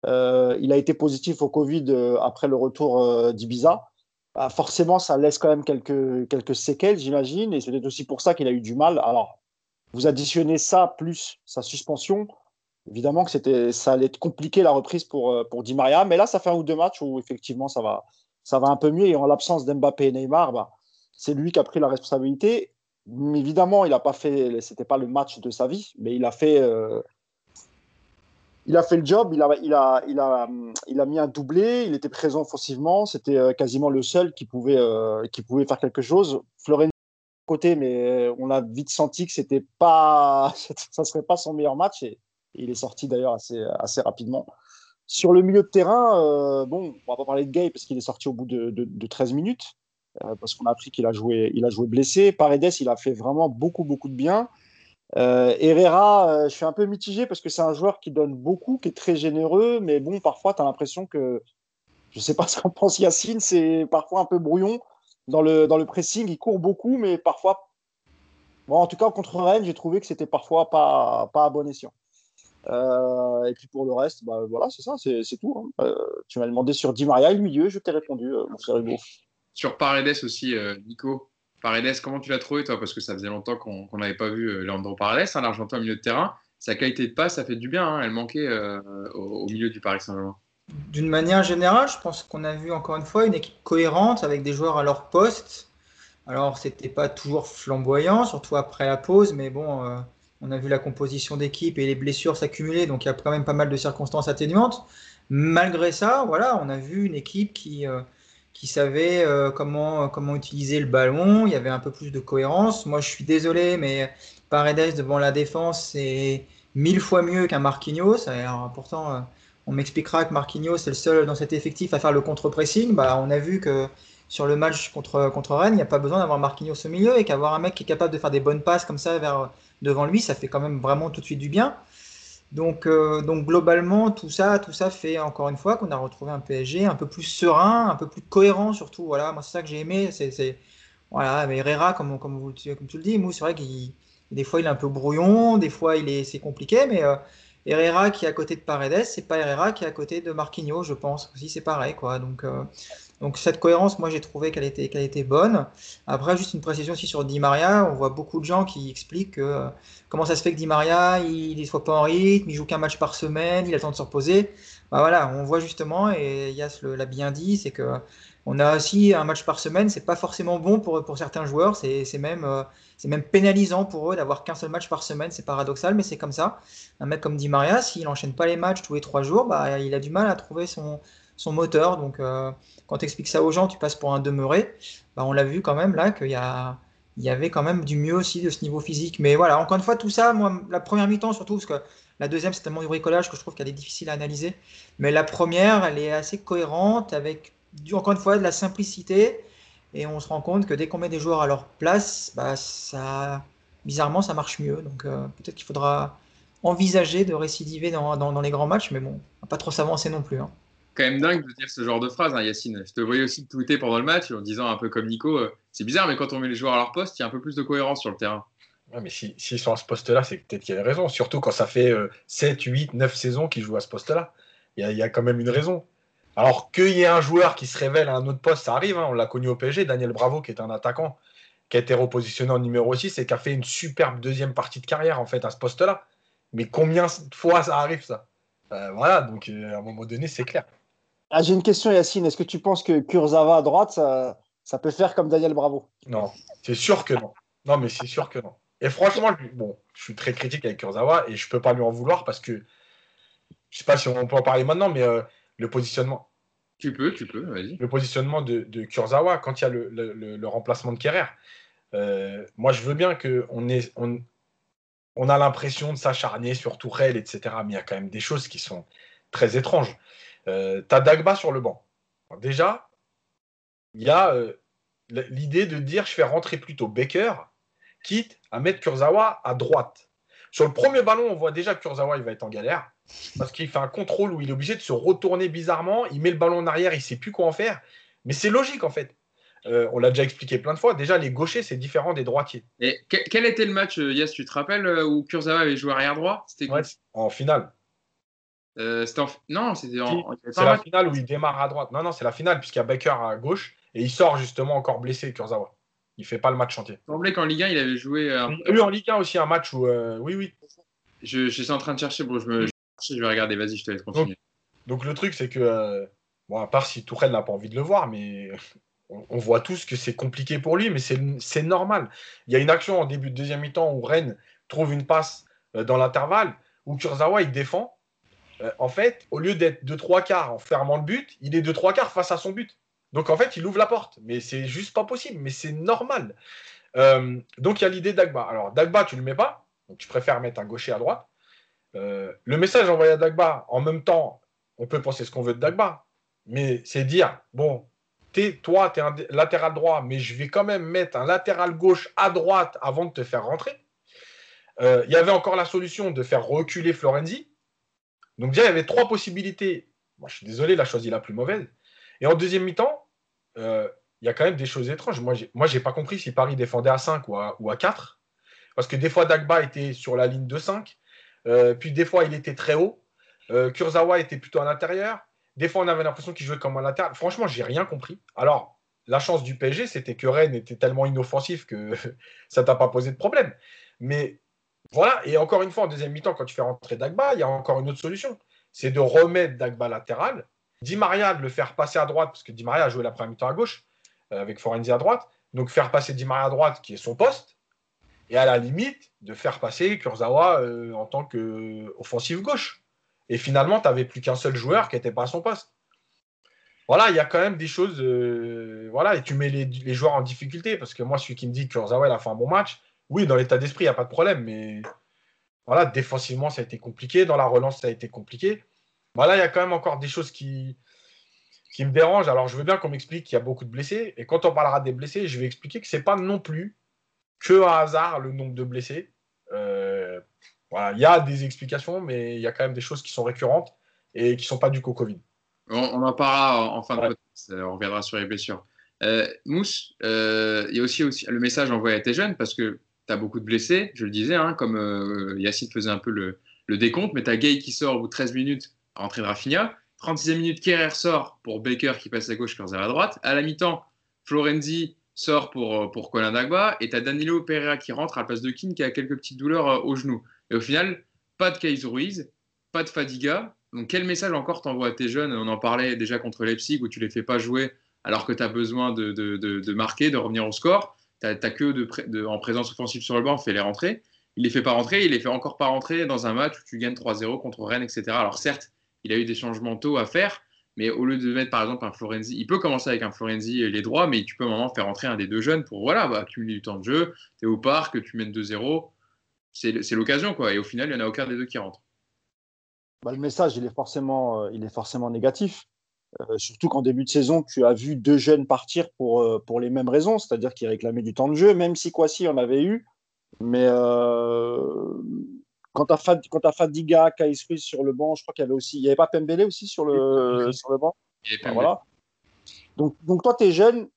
Il a été positif au Covid après le retour d'Ibiza. Bah, forcément, ça laisse quand même quelques, quelques séquelles, j'imagine, et c'est aussi pour ça qu'il a eu du mal. Alors, vous additionnez ça plus sa suspension, évidemment que c'était, ça allait être compliqué la reprise pour, euh, pour Di Maria, mais là, ça fait un ou deux matchs où effectivement ça va, ça va un peu mieux, et en l'absence d'Mbappé et Neymar, bah, c'est lui qui a pris la responsabilité. Mais évidemment, il n'a pas fait, c'était pas le match de sa vie, mais il a fait, euh, il a fait le job, il a, il, a, il, a, il a mis un doublé, il était présent offensivement, c'était euh, quasiment le seul qui pouvait, qui pouvait faire quelque chose. Côté, mais on a vite senti que c'était pas, ça serait pas son meilleur match et, il est sorti d'ailleurs assez, assez rapidement. Sur le milieu de terrain, bon, on va pas parler de Gay parce qu'il est sorti au bout de, de 13 minutes. Euh, parce qu'on a appris qu'il a joué, il a joué blessé. Paredes, il a fait vraiment beaucoup, beaucoup de bien. Euh, Herrera, euh, je suis un peu mitigé parce que c'est un joueur qui donne beaucoup, qui est très généreux, mais bon, parfois, tu as l'impression que, je sais pas ce qu'en pense Yacine, c'est parfois un peu brouillon dans le, dans le pressing. Il court beaucoup, mais parfois, bon, en tout cas, contre Rennes, j'ai trouvé que c'était parfois pas, pas à bon escient. et puis pour le reste, bah, voilà, c'est ça, c'est tout. Hein. tu m'as demandé sur Di Maria, le milieu, je t'ai répondu, mon cher Hugo. Sur Paredes aussi, euh, Nico. Paredes, comment tu l'as trouvé, toi? Parce que ça faisait longtemps qu'on n'avait pas vu euh, Leandro Paredes, hein, Argentin au milieu de terrain. Sa qualité de passe, ça fait du bien. Hein. Elle manquait euh, au, milieu du Paris Saint-Germain. D'une manière générale, je pense qu'on a vu encore une fois une équipe cohérente avec des joueurs à leur poste. Alors, c'était pas toujours flamboyant, surtout après la pause, mais bon, on a vu la composition d'équipe et les blessures s'accumuler, donc il y a quand même pas mal de circonstances atténuantes. Malgré ça, voilà, on a vu une équipe qui, qui savait euh, comment, comment utiliser le ballon. Il y avait un peu plus de cohérence. Moi, je suis désolé, mais Paredes devant la défense, c'est mille fois mieux qu'un Marquinhos. Alors, pourtant, euh, on m'expliquera que Marquinhos est le seul dans cet effectif à faire le contre-pressing. Bah, on a vu que sur le match contre, contre Rennes, il n'y a pas besoin d'avoir Marquinhos au milieu et qu'avoir un mec qui est capable de faire des bonnes passes comme ça vers, devant lui, ça fait quand même vraiment tout de suite du bien. Donc, euh, donc globalement, tout ça, tout ça fait encore une fois qu'on a retrouvé un PSG un peu plus serein, un peu plus cohérent surtout. Voilà, moi c'est ça que j'ai aimé. C'est, voilà, mais Herrera, comme, comme, vous, comme tu le dis, c'est vrai qu'il des fois il est un peu brouillon, des fois il est, c'est compliqué, mais euh, Herrera qui est à côté de Paredes, c'est pas Herrera qui est à côté de Marquinhos, je pense. Aussi c'est pareil, quoi. Donc euh, donc cette cohérence, moi j'ai trouvé qu'elle était, qu'elle était bonne. Après, juste une précision aussi sur Di Maria, on voit beaucoup de gens qui expliquent que, euh, comment ça se fait que Di Maria, il ne soit pas en rythme, il joue qu'un match par semaine, il a de se reposer. Bah voilà, on voit justement, et Yas l'a bien dit, c'est que on a aussi un match par semaine, c'est pas forcément bon pour, pour certains joueurs, c'est même, euh, même pénalisant pour eux d'avoir qu'un seul match par semaine, c'est paradoxal, mais c'est comme ça. Un mec comme Di Maria, s'il enchaîne pas les matchs tous les trois jours, bah, il a du mal à trouver son, son moteur. Donc, euh, quand tu expliques ça aux gens, tu passes pour un demeuré. Bah, on l'a vu quand même là qu'il y, il y avait quand même du mieux aussi de ce niveau physique. Mais voilà, encore une fois, tout ça, moi, la première mi-temps surtout, parce que la deuxième, c'est tellement du bricolage que je trouve qu'elle est difficile à analyser. Mais la première, elle est assez cohérente avec, encore une fois, de la simplicité. Et on se rend compte que dès qu'on met des joueurs à leur place, bah, ça, bizarrement, ça marche mieux. Donc euh, peut-être qu'il faudra envisager de récidiver dans, dans, les grands matchs, mais bon, pas trop s'avancer non plus. Hein quand même dingue de dire ce genre de phrase, hein, Yacine. Je te voyais aussi tweeter pendant le match en disant un peu comme Nico, euh, c'est bizarre, mais quand on met les joueurs à leur poste, il y a un peu plus de cohérence sur le terrain. Ouais, mais s'ils si, sont à ce poste-là, c'est peut-être qu'il y a une raison. Surtout quand ça fait 7, 8, 9 saisons qu'ils jouent à ce poste-là. Il y, a quand même une raison. Alors qu'il y ait un joueur qui se révèle à un autre poste, ça arrive. Hein. on l'a connu au PSG, Daniel Bravo, qui est un attaquant, qui a été repositionné en numéro 6 et qui a fait une superbe deuxième partie de carrière en fait à ce poste-là. Mais combien de fois ça arrive ça? Euh, Voilà, donc euh, à un moment donné, c'est clair. Ah, j'ai une question, Yacine. Est-ce que tu penses que Kurzawa à droite, ça, peut faire comme Daniel Bravo? Non, c'est sûr que non. Non, mais c'est sûr que non. Et franchement, bon, je suis très critique avec Kurzawa et je peux pas lui en vouloir parce que je sais pas si on peut en parler maintenant, mais euh, le positionnement. Tu peux, tu peux, vas-y. Le positionnement de, de, Kurzawa quand il y a le, remplacement de Kerrer. Euh, moi, je veux bien qu'on on, on a l'impression de s'acharner sur Tourelle, etc. Mais il y a quand même des choses qui sont très étranges. Euh, tu as Dagba sur le banc. déjà, il y a l'idée de dire je fais rentrer plutôt Baker, quitte à mettre Kurzawa à droite. Sur le premier ballon, on voit déjà que Kurzawa il va être en galère parce qu'il fait un contrôle où il est obligé de se retourner bizarrement. Il met le ballon en arrière, il ne sait plus quoi en faire. Mais c'est logique en fait. Euh, on l'a déjà expliqué plein de fois. Déjà, les gauchers, c'est différent des droitiers. Et quel était le match, Yes, tu te rappelles, où Kurzawa avait joué arrière droit C'était En finale. Euh, non, c'était en. C'est la finale où il démarre à droite. Non, non, c'est la finale, puisqu'il y a Baker à gauche et il sort justement encore blessé, Kurzawa. Il fait pas le match chantier. Il semblait qu'en Ligue 1, il avait joué. Euh, a eu en Ligue 1 aussi un match où. Euh, oui, oui. Je, suis en train de chercher. Bon, je, me... je vais regarder. Vas-y, je te laisse continuer. Donc, le truc, c'est que. Bon, à part si Tourelle n'a pas envie de le voir, mais on, voit tous que c'est compliqué pour lui, mais c'est normal. Il y a une action en début de deuxième mi-temps où Rennes trouve une passe dans l'intervalle, où Kurzawa il défend, euh, en fait, au lieu d'être de trois quarts en fermant le but, il est de trois quarts face à son but. Donc en fait, il ouvre la porte. Mais c'est juste pas possible. Mais c'est normal. Euh, donc il y a l'idée d'Agba. Alors Dagba, tu le mets pas. Donc tu préfères mettre un gaucher à droite. Euh, le message envoyé à Dagba, en même temps, on peut penser ce qu'on veut de Dagba. Mais c'est dire, bon, toi, tu es un latéral droit, mais je vais quand même mettre un latéral gauche à droite avant de te faire rentrer. Euh, il y avait encore la solution de faire reculer Florenzi. Donc déjà, il y avait trois possibilités. Moi, je suis désolé, il a choisi la plus mauvaise. Et en deuxième mi-temps, euh, il y a quand même des choses étranges. Moi, je n'ai pas compris si Paris défendait à 5 ou à, ou à 4. Parce que des fois, Dagba était sur la ligne de 5. Euh, puis des fois, il était très haut. Kurzawa était plutôt à l'intérieur. Des fois, on avait l'impression qu'il jouait comme un latéral. Franchement, j'ai rien compris. Alors, la chance du PSG, c'était que Rennes était tellement inoffensif que ça t'a pas posé de problème. Mais voilà, et encore une fois, en deuxième mi-temps, quand tu fais rentrer Dagba, il y a encore une autre solution. C'est de remettre Dagba latéral, Di Maria de le faire passer à droite, parce que Di Maria a joué la première mi-temps à gauche, euh, avec Forenzi à droite. Donc faire passer Di Maria à droite, qui est son poste, et à la limite, de faire passer Kurzawa euh, en tant qu'offensive gauche. Et finalement, tu n'avais plus qu'un seul joueur qui n'était pas à son poste. Voilà, il y a quand même des choses. Euh, voilà, et tu mets les, joueurs en difficulté, parce que moi, celui qui me dit que Kurzawa a fait un bon match, oui, dans l'état d'esprit, il n'y a pas de problème, mais voilà, défensivement, ça a été compliqué. Dans la relance, ça a été compliqué. Voilà, il y a quand même encore des choses qui, qui me dérangent. Alors, je veux bien qu'on m'explique qu'il y a beaucoup de blessés. Et quand on parlera des blessés, je vais expliquer que ce n'est pas non plus que un hasard le nombre de blessés. Euh, voilà, il y a des explications, mais il y a quand même des choses qui sont récurrentes et qui ne sont pas du Covid. On, en parlera en fin de podcast. On reviendra sur les blessures. Euh, Mousse, euh, il y a aussi, aussi le message envoyé à tes jeunes parce que tu as beaucoup de blessés, je le disais, hein, comme euh, Yacine faisait un peu le, décompte, mais tu as Gay qui sort au bout de 13 minutes à rentrer de Rafinha. 36e minute, Kerrer sort pour Baker qui passe à gauche, Kurzawa à droite. À la mi-temps, Florenzi sort pour, euh, pour Colin Dagba. Et tu as Danilo Pereira qui rentre à la place de King qui a quelques petites douleurs euh, au genou. Et au final, pas de Kaiser Ruiz, pas de Fadiga. Donc quel message encore t'envoies à tes jeunes? On en parlait déjà contre Leipzig où tu les fais pas jouer alors que tu as besoin de, de, de, marquer, de revenir au score t'as que de, en présence offensive sur le banc, fais les rentrer. Il les fait pas rentrer, il les fait encore pas rentrer dans un match où tu gagnes 3-0 contre Rennes, etc. Alors certes, il a eu des changements tôt à faire, mais au lieu de mettre par exemple un Florenzi, il peut commencer avec un Florenzi les droits, mais tu peux vraiment faire rentrer un des deux jeunes pour voilà, bah, accumuler du temps de jeu. Tu es au parc, tu mènes 2-0, c'est l'occasion quoi. Et au final, il n'y en a aucun des deux qui rentre. Bah, le message, il est forcément, euh, il est forcément négatif. Euh, surtout qu'en début de saison, tu as vu deux jeunes partir pour, euh, pour les mêmes raisons, c'est-à-dire qu'ils réclamaient du temps de jeu, même si Kwasi en avait eu. Mais quand tu as, Fadiga, Kaïsri sur le banc, je crois qu'il y avait aussi. Il n'y avait pas Pembele aussi sur le, sur le banc? Voilà. donc, donc toi, tu es jeune,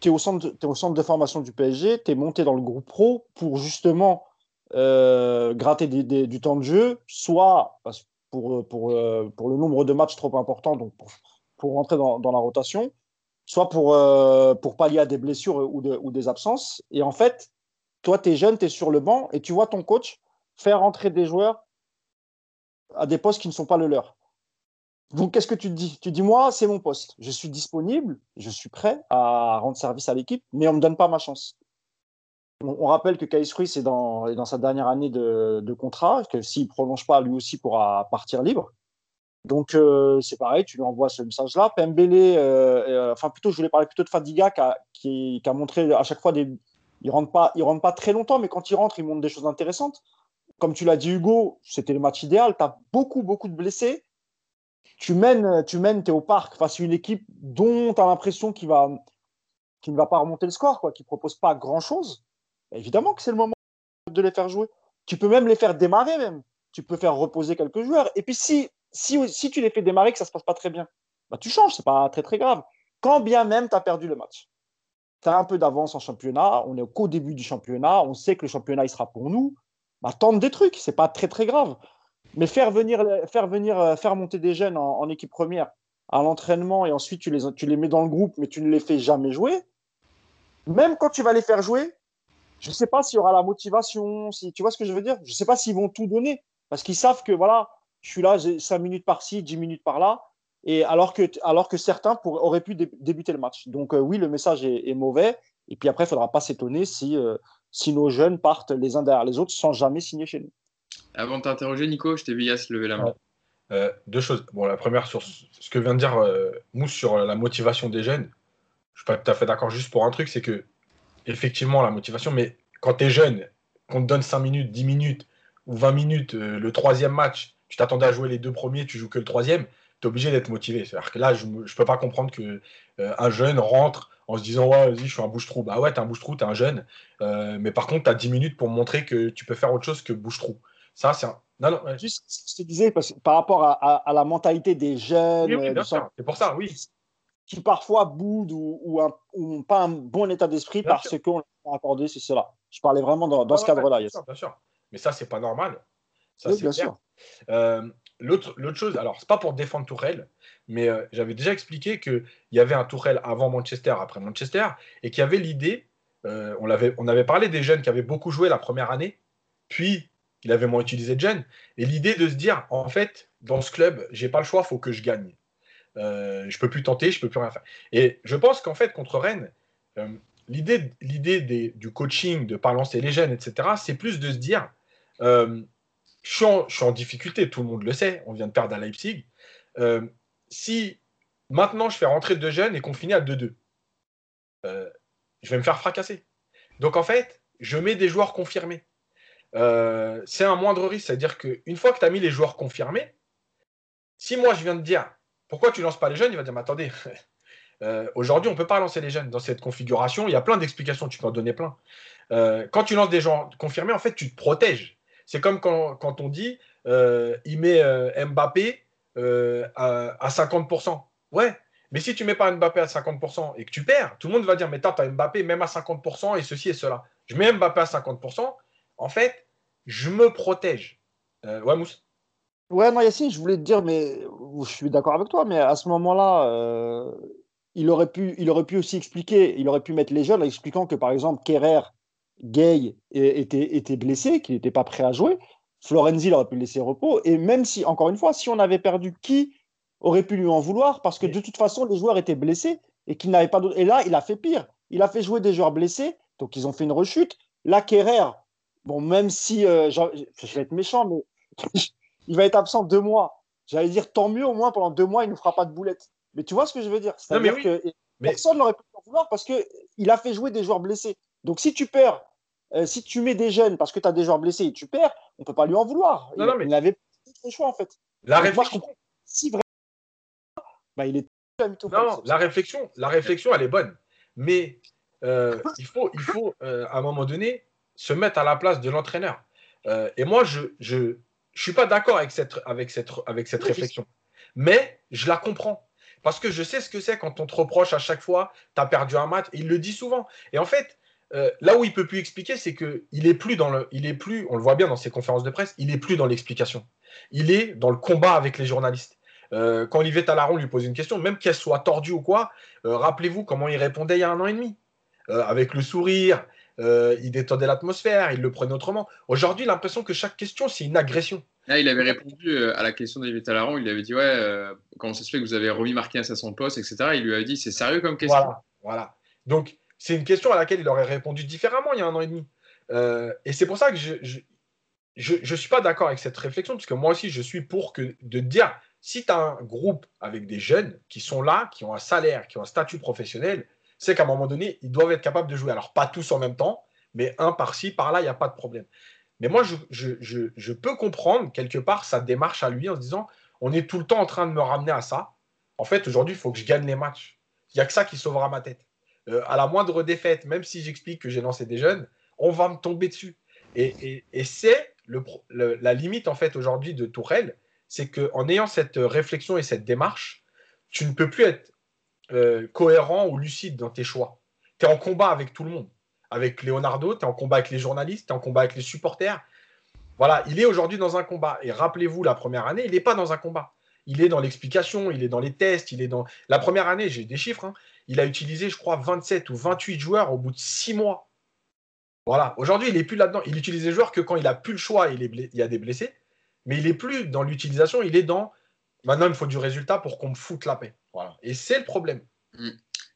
tu es, au centre de, au centre de formation du PSG, tu es monté dans le groupe pro pour justement gratter du temps de jeu, soit pour, pour, pour le nombre de matchs trop important, donc pour, pour rentrer dans, la rotation, soit pour, euh, pour pallier à des blessures ou, ou, des absences. Et en fait, toi, tu es jeune, tu es sur le banc et tu vois ton coach faire entrer des joueurs à des postes qui ne sont pas le leur. Donc, qu'est-ce que tu te dis? Tu dis, moi, c'est mon poste. Je suis disponible, je suis prêt à rendre service à l'équipe, mais on ne me donne pas ma chance. On, rappelle que Kais Ruiz est dans, dans sa dernière année de, contrat, que s'il ne prolonge pas, lui aussi pourra partir libre. Donc euh, c'est pareil, tu lui envoies ce message-là. Pembele, euh, euh, enfin plutôt, je voulais parler plutôt de Fadiga qui a, montré à chaque fois des, il il rentre pas très longtemps, mais quand il rentre, il montre des choses intéressantes. Comme tu l'as dit Hugo, c'était le match idéal. Tu as beaucoup beaucoup de blessés. Tu mènes, tu mènes, es au parc face à une équipe dont tu as l'impression qu'il ne va pas remonter le score, quoi, qui propose pas grand chose. Évidemment que c'est le moment de les faire jouer. Tu peux même les faire démarrer même. Tu peux faire reposer quelques joueurs. Et puis si si, tu les fais démarrer, que ça ne se passe pas très bien, bah, tu changes, c'est pas très très grave. Quand bien même tu as perdu le match. Tu as un peu d'avance en championnat, on est qu'au début du championnat, on sait que le championnat il sera pour nous. Bah, tente des trucs, c'est pas très très grave. Mais faire venir, faire, venir, euh, faire monter des jeunes en, équipe première à l'entraînement et ensuite tu les, tu les mets dans le groupe, mais tu ne les fais jamais jouer, même quand tu vas les faire jouer, je ne sais pas s'il y aura la motivation, si tu vois ce que je veux dire? Je ne sais pas s'ils vont tout donner parce qu'ils savent que voilà, je suis là 5 minutes par-ci, 10 minutes par-là, et alors que, alors que certains auraient pu débuter le match. Donc euh, oui, le message est, mauvais, et puis après, il faudra pas s'étonner si, euh, si nos jeunes partent les uns derrière les autres sans jamais signer chez nous. Avant de t'interroger, Nico, je t'ai vu se lever la main. Euh, deux choses. Bon, la première sur ce que vient de dire Mousse sur la motivation des jeunes. Je suis pas tout à fait d'accord juste pour un truc, c'est que effectivement la motivation, mais quand tu es jeune, qu'on te donne 5 minutes, 10 minutes ou 20 minutes le troisième match, tu t'attendais à jouer les deux premiers, tu joues que le troisième. tu es obligé d'être motivé. C'est-à-dire que là, je ne peux pas comprendre qu'un un jeune rentre en se disant Ouais, vas-y, je suis un bouche-trou. Bah ouais, t'es un bouche-trou, t'es un jeune. mais par contre, tu as 10 minutes pour montrer que tu peux faire autre chose que bouche-trou. Ça, c'est un. Non, non, Juste, je te disais, parce, par rapport à, la mentalité des jeunes. Oui, c'est pour ça, oui. Qui parfois boudent ou, ou, pas un bon état d'esprit parce qu'on leur a accordé c'est cela. Je parlais vraiment dans, ce cadre-là. Bien, bien, sûr. Mais ça, c'est pas normal. Ça, oui, bien sûr. Euh, L'autre chose, alors, c'est pas pour défendre Tourelle, mais euh, j'avais déjà expliqué qu'il y avait un Tourelle avant Manchester, après Manchester, et qu'il y avait l'idée, euh, on, avait, on avait parlé des jeunes qui avaient beaucoup joué la première année, puis il avait moins utilisé de jeunes, et l'idée de se dire, en fait, dans ce club, j'ai pas le choix, faut que je gagne. Euh, je peux plus tenter, je peux plus rien faire. Et je pense qu'en fait, contre Rennes, euh, l'idée du coaching, de pas lancer les jeunes, etc., c'est plus de se dire, je suis, en, difficulté, tout le monde le sait, on vient de perdre à Leipzig. Si maintenant je fais rentrer deux jeunes et qu'on à 2-2, euh, je vais me faire fracasser. Donc en fait, je mets des joueurs confirmés. Euh, c'est un moindre risque, c'est-à-dire qu'une fois que tu as mis les joueurs confirmés, si moi je viens de dire pourquoi tu lances pas les jeunes, il va dire mais attendez, aujourd'hui on peut pas lancer les jeunes dans cette configuration, il y a plein d'explications, tu peux en donner plein. quand tu lances des gens confirmés, en fait tu te protèges. C'est comme quand, on dit euh, il met euh, Mbappé euh, à, 50%. Ouais, mais si tu mets pas Mbappé à 50% et que tu perds, tout le monde va dire mais t'as Mbappé même à 50% et ceci et cela. Je mets Mbappé à 50%, en fait, je me protège. ouais, Mousse Ouais, non, Yacine, je voulais te dire, mais je suis d'accord avec toi, mais à ce moment-là, il, aurait pu, il aurait pu aussi expliquer, il aurait pu mettre les jeunes en expliquant que par exemple, Kerrer Gay était, était blessé, qu'il n'était pas prêt à jouer. Florenzi aurait pu le laisser repos. Et même si, encore une fois, si on avait perdu, qui aurait pu lui en vouloir? Parce que de toute façon, les joueurs étaient blessés et qu'il n'avait pas Et là, il a fait pire. Il a fait jouer des joueurs blessés, donc ils ont fait une rechute. Là, Kerrer, bon, même si euh, je vais être méchant, mais il va être absent deux mois. J'allais dire tant mieux, au moins pendant deux mois, il ne nous fera pas de boulettes. Mais tu vois ce que je veux dire? C'est-à-dire que personne n'aurait pu en vouloir parce qu'il a fait jouer des joueurs blessés. Donc si tu perds euh, si tu mets des jeunes parce que tu as des joueurs blessés et tu perds, on ne peut pas lui en vouloir. il, n'avait pas de choix en fait. La réflexion. si vraiment, bah, il est non, la réflexion, la réflexion, elle est bonne. Mais euh, il faut, il faut euh, à un moment donné, se mettre à la place de l'entraîneur. et moi, je ne je, je suis pas d'accord avec cette, avec cette, avec cette réflexion. Mais je la comprends. Parce que je sais ce que c'est quand on te reproche à chaque fois, tu as perdu un match. il le dit souvent. Et en fait, euh, là où il peut plus expliquer, c'est que il est plus dans le, il est plus, on le voit bien dans ses conférences de presse, il est plus dans l'explication. Il est dans le combat avec les journalistes. Euh, quand Olivier Talaron lui pose une question, même qu'elle soit tordue ou quoi, euh, rappelez-vous comment il répondait il y a un an et demi, avec le sourire, il détendait l'atmosphère, il le prenait autrement. Aujourd'hui, l'impression que chaque question c'est une agression. Là, il avait répondu à la question d'Olivier Talaron, il avait dit ouais, comment ça se fait que vous avez remis Marquinhos à son poste, etc. Il lui a dit c'est sérieux comme question. Voilà, voilà. Donc c'est une question à laquelle il aurait répondu différemment il y a un an et demi. Euh, et c'est pour ça que je ne je, suis pas d'accord avec cette réflexion, parce que moi aussi, je suis pour que, de dire, si tu as un groupe avec des jeunes qui sont là, qui ont un salaire, qui ont un statut professionnel, c'est qu'à un moment donné, ils doivent être capables de jouer. Alors, pas tous en même temps, mais un par-ci, par-là, il n'y a pas de problème. Mais moi, je, je, peux comprendre quelque part sa démarche à lui en se disant, on est tout le temps en train de me ramener à ça. En fait, aujourd'hui, il faut que je gagne les matchs. Il n'y a que ça qui sauvera ma tête. Euh, à la moindre défaite, même si j'explique que j'ai lancé des jeunes, on va me tomber dessus. Et, c'est la limite en fait aujourd'hui de Tourelle, c'est qu'en ayant cette réflexion et cette démarche, tu ne peux plus être euh, cohérent ou lucide dans tes choix. Tu es en combat avec tout le monde. Avec Leonardo, tu es en combat avec les journalistes, tu es en combat avec les supporters. Voilà, il est aujourd'hui dans un combat. Et rappelez-vous, la première année, il n'est pas dans un combat. Il est dans l'explication, il est dans les tests, il est dans. La première année, j'ai des chiffres, hein il a utilisé, je crois, 27 ou 28 joueurs au bout de 6 mois. Voilà. Aujourd'hui, il n'est plus là-dedans. Il utilise les joueurs que quand il n'a plus le choix, il, il y a des blessés. Mais il n'est plus dans l'utilisation, il est dans maintenant, il me faut du résultat pour qu'on me foute la paix. Et c'est le problème. Mm.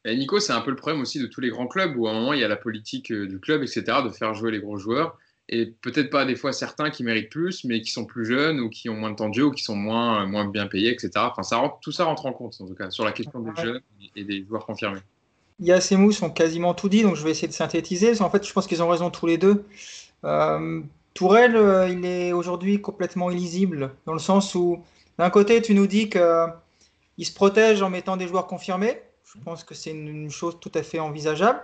Et Nico, c'est un peu le problème aussi de tous les grands clubs où à un moment, il y a la politique euh, du club, etc., de faire jouer les gros joueurs et peut-être pas des fois certains qui méritent plus, mais qui sont plus jeunes ou qui ont moins de temps de jeu ou qui sont moins, moins bien payés, etc. Enfin, ça rentre, tout ça rentre en compte, en tout cas, sur la question des jeunes et des joueurs confirmés. Il ces mots ont quasiment tout dit, donc je vais essayer de synthétiser. En fait, je pense qu'ils ont raison tous les deux. Euh, Tourelle, euh, il est aujourd'hui complètement illisible, dans le sens où, d'un côté, tu nous dis que il se protège en mettant des joueurs confirmés. Je pense que c'est une, chose tout à fait envisageable.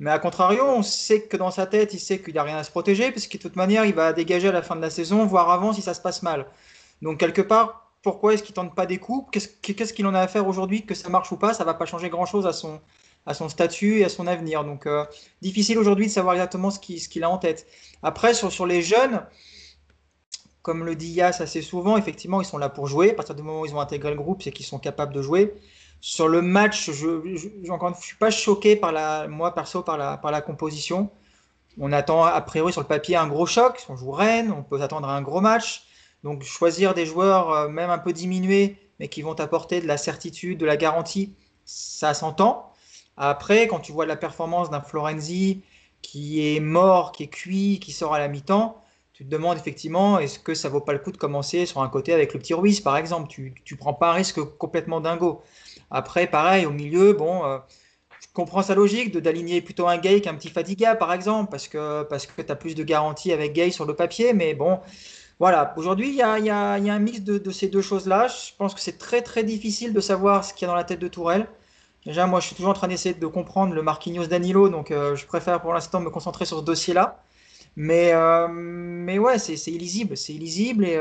Mais à contrario, on sait que dans sa tête, il sait qu'il n'a rien à se protéger, parce que de toute manière, il va dégager à la fin de la saison, voire avant si ça se passe mal. Donc, quelque part, pourquoi est-ce qu'il tente pas des coups? Qu'est-ce qu'il en a à faire aujourd'hui? Que ça marche ou pas, ça va pas changer grand-chose à son, à son statut et à son avenir. Donc, euh, difficile aujourd'hui de savoir exactement ce qu'il a en tête. Après, sur, sur les jeunes, comme le dit Yass assez souvent, effectivement, ils sont là pour jouer. À partir du moment où ils ont intégré le groupe, c'est qu'ils sont capables de jouer. Sur le match, je ne suis pas choqué par la, moi perso par la, par la composition. On attend a priori sur le papier un gros choc. On joue Rennes, on peut s'attendre à un gros match. Donc choisir des joueurs euh, même un peu diminués, mais qui vont apporter de la certitude, de la garantie, ça s'entend. Après, quand tu vois la performance d'un Florenzi qui est mort, qui est cuit, qui sort à la mi-temps, tu te demandes effectivement est-ce que ça vaut pas le coup de commencer sur un côté avec le petit Ruiz par exemple? Tu ne prends pas un risque complètement dingo. Après, pareil, au milieu, bon, euh, je comprends sa logique d'aligner plutôt un Gay qu'un petit Fatiga, par exemple, parce que, parce que tu as plus de garanties avec Gay sur le papier. Mais bon, voilà, aujourd'hui, il y a, y, a, y a, un mix de, de ces deux choses-là. Je pense que c'est très, très difficile de savoir ce qu'il y a dans la tête de Tourelle. Déjà, moi, je suis toujours en train d'essayer de comprendre le Marquinhos Danilo, donc euh, je préfère pour l'instant me concentrer sur ce dossier-là. Mais, euh, mais ouais, c'est illisible, c'est illisible. Et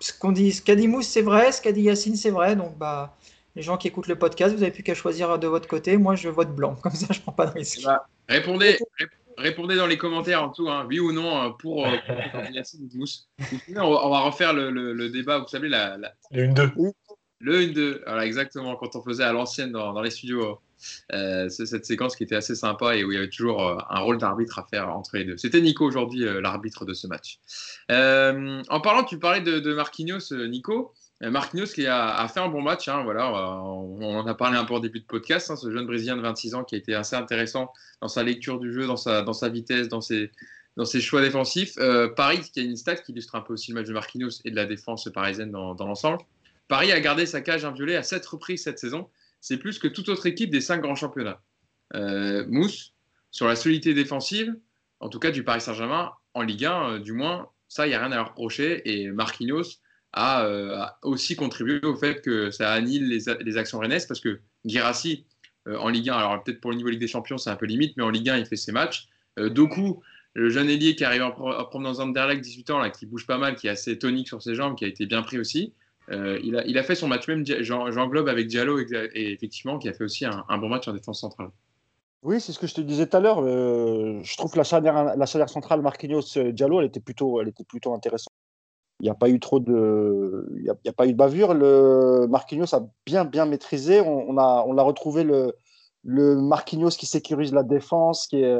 ce qu'on dit, qu'a dit Mousse, c'est vrai, ce qu'a dit Yacine, c'est vrai. Donc, bah, les gens qui écoutent le podcast, vous n'avez plus qu'à choisir de votre côté. Moi, je vote blanc. Comme ça, je ne prends pas de risque. Bah, répondez, répondez dans les commentaires en tout, hein, oui ou non, euh, pour, euh, Mousse. On va refaire le, débat, vous savez, la, le 1-2. Le 1-2, voilà, exactement, quand on faisait à l'ancienne dans, les studios. Euh, c'est cette séquence qui était assez sympa et où il y avait toujours un rôle d'arbitre à faire entre les deux. C'était Nico aujourd'hui, l'arbitre de ce match. en parlant, tu parlais de, de Marquinhos, Nico. Euh, Marquinhos qui a, fait un bon match, hein, voilà, on, en a parlé un peu en début de podcast, hein, ce jeune Brésilien de 26 ans qui a été assez intéressant dans sa lecture du jeu, dans sa, dans sa vitesse, dans ses, dans ses choix défensifs. Euh, Paris, qui a une stat qui illustre un peu aussi le match de Marquinhos et de la défense parisienne dans, l'ensemble. Paris a gardé sa cage inviolée à 7 reprises cette saison. C'est plus que toute autre équipe des 5 grands championnats. Euh, Mousse, sur la solidité défensive, en tout cas du Paris Saint-Germain, en Ligue 1, du moins, ça, il n'y a rien à reprocher. Et Marquinhos, euh, a, aussi contribué au fait que ça annule les, actions rennaises parce que Girassi, euh, en Ligue 1, alors peut-être pour le niveau Ligue des Champions, c'est un peu limite, mais en Ligue 1, il fait ses matchs. Euh, Doku, le jeune ailier qui arrive en, provenance d'Anderlecht, 18 ans, là, qui bouge pas mal, qui est assez tonique sur ses jambes, qui a été bien pris aussi. il, a, il, a, fait son match même, j'englobe avec Diallo, et, effectivement, qui a fait aussi un, bon match en défense centrale. Oui, c'est ce que je te disais tout à l'heure. je trouve que la charnière, la centrale Marquinhos-Diallo, elle, elle était plutôt intéressante. Il n'y a pas eu trop de, il y a, pas eu de bavure. Le Marquinhos a bien bien maîtrisé. On, a, on a retrouvé le, le Marquinhos qui sécurise la défense, qui est,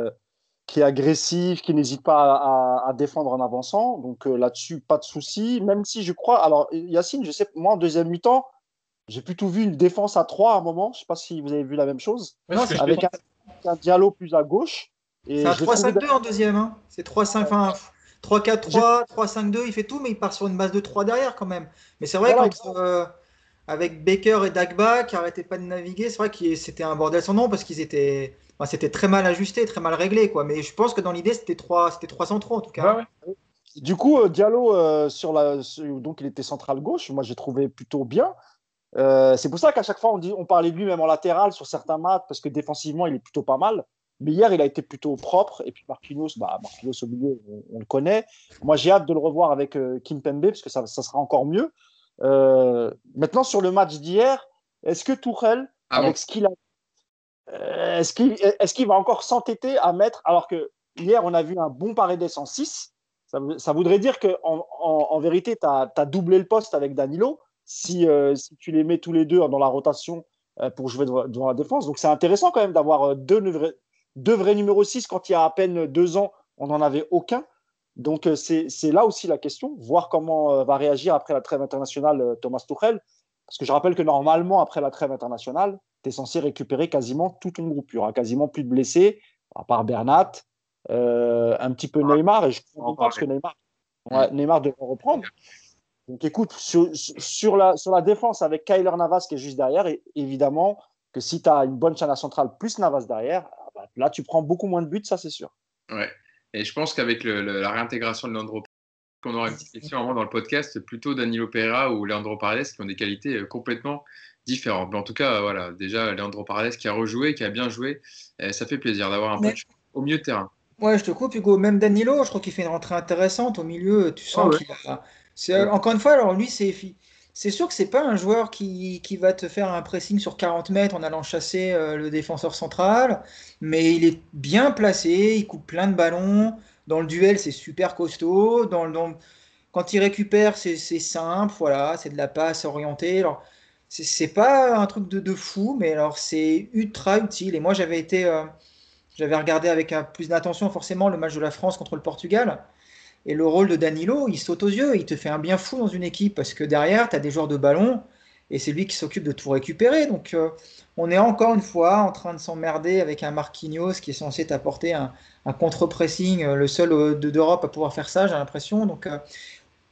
qui est agressif, qui n'hésite pas à, défendre en avançant. Donc euh, là-dessus, pas de souci. Même si je crois, alors Yacine, je sais, moi en deuxième mi-temps, j'ai plutôt vu une défense à 3 à un moment. Je ne sais pas si vous avez vu la même chose. avec un, un, Diallo plus à gauche. C'est un 3-5-2 en deuxième. Hein. C'est 3-5. 3-4-3, 3-5-2, il fait tout, mais il part sur une base de 3 derrière quand même. Mais c'est vrai qu'avec avec Baker et Dagba qui n'arrêtaient pas de naviguer, c'est vrai que c'était un bordel sans nom parce qu'ils étaient. c'était très mal ajusté, très mal réglé. Quoi. Mais je pense que dans l'idée, c'était 3, c'était 3 centraux en tout cas. Du coup, euh, Diallo, euh, sur la, donc il était central gauche, moi j'ai trouvé plutôt bien. Euh, c'est pour ça qu'à chaque fois on, dit, on parlait de lui même en latéral sur certains matchs parce que défensivement il est plutôt pas mal. Mais hier, il a été plutôt propre. Et puis Marquinhos, bah, Marquinhos au milieu, on, le connaît. Moi, j'ai hâte de le revoir avec euh, Kim Pembe parce que ça, ça sera encore mieux. Euh, maintenant, sur le match d'hier, est-ce que Tourelle, ah avec ce qu'il a, euh, est-ce qu'il est qu'il va encore s'entêter à mettre, alors que hier, on a vu un bon Paredes en 6 ça, ça, voudrait dire qu'en en, en, vérité, tu as, doublé le poste avec Danilo si, si tu les mets tous les deux dans la rotation pour jouer devant, la défense. Donc c'est intéressant quand même d'avoir deux, deux vrais numéros 6 quand il y a à peine deux ans, on n'en avait aucun. Donc euh, c'est là aussi la question, voir comment euh, va réagir après la trêve internationale euh, Thomas Tuchel. Parce que je rappelle que normalement, après la trêve internationale, tu es censé récupérer quasiment tout ton groupe. Il y aura quasiment plus de blessés, à part Bernat, un petit peu Neymar, et je pense que Neymar, Neymar devrait reprendre. Donc écoute, sur, la, sur la défense avec Kyler Navas qui est juste derrière, et évidemment que si tu as une bonne chaîne centrale plus Navas derrière, Là, tu prends beaucoup moins de buts, ça c'est sûr. Ouais. Et je pense qu'avec la réintégration de Leandro qu'on aura une petite question avant dans le podcast, c'est plutôt Danilo Pereira ou Leandro Paredes qui ont des qualités euh, complètement différentes. Mais en tout cas, voilà, déjà Leandro Paredes qui a rejoué, qui a bien joué, ça fait plaisir d'avoir un peu au milieu de terrain. Ouais, je te coupe, Hugo. Même Danilo, je crois qu'il fait une rentrée intéressante au milieu. Tu sens ah qu'il a. Encore une fois, alors lui, c'est c'est sûr que c'est pas un joueur qui, qui, va te faire un pressing sur 40 mètres en allant chasser euh, le défenseur central, mais il est bien placé, il coupe plein de ballons. Dans le duel, c'est super costaud. Quand il récupère, c'est simple, voilà, c'est de la passe orientée. Alors, c'est pas un truc de, fou, mais alors c'est ultra utile. Et moi, j'avais été, euh, j'avais regardé avec plus d'attention forcément le match de la France contre le Portugal. Et le rôle de Danilo, il saute aux yeux, il te fait un bien fou dans une équipe parce que derrière, tu as des joueurs de ballon et c'est lui qui s'occupe de tout récupérer. Donc, euh, on est encore une fois en train de s'emmerder avec un Marquinhos qui est censé t'apporter un, contre-pressing, euh, le seul euh, d'Europe à pouvoir faire ça, j'ai l'impression. Donc,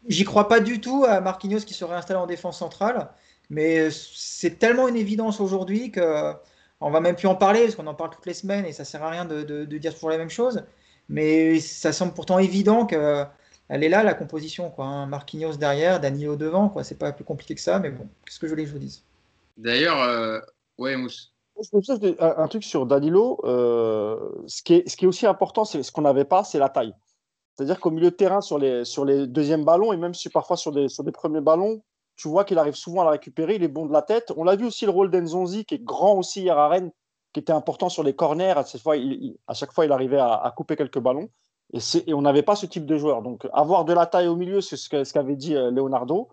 j'y crois pas du tout à Marquinhos qui serait installé en défense centrale, mais c'est tellement une évidence aujourd'hui que on va même plus en parler parce qu'on en parle toutes les semaines et ça sert à rien de dire toujours la même chose. Mais ça semble pourtant évident qu'elle est là, la composition. Quoi. Hein. Marquinhos derrière, Danilo devant. Quoi. C'est pas plus compliqué que ça, mais bon, qu'est-ce que je voulais que je vous dise? D'ailleurs, euh... ouais, Mousse. Un truc sur Danilo, euh, ce, qui est, ce qui est aussi important, c'est ce qu'on n'avait pas, c'est la taille. C'est-à-dire qu'au milieu de terrain, sur les, sur les deuxièmes ballons, et même si parfois sur des, sur des premiers ballons, tu vois qu'il arrive souvent à la récupérer, il est bon de la tête. On l'a vu aussi le rôle d'Enzonzi, qui est grand aussi hier à Rennes, qui était important sur les corners. À, fois, il, à chaque fois, il arrivait à, couper quelques ballons. Et, et on n'avait pas ce type de joueur. Donc, avoir de la taille au milieu, c'est ce qu'avait dit euh, Leonardo.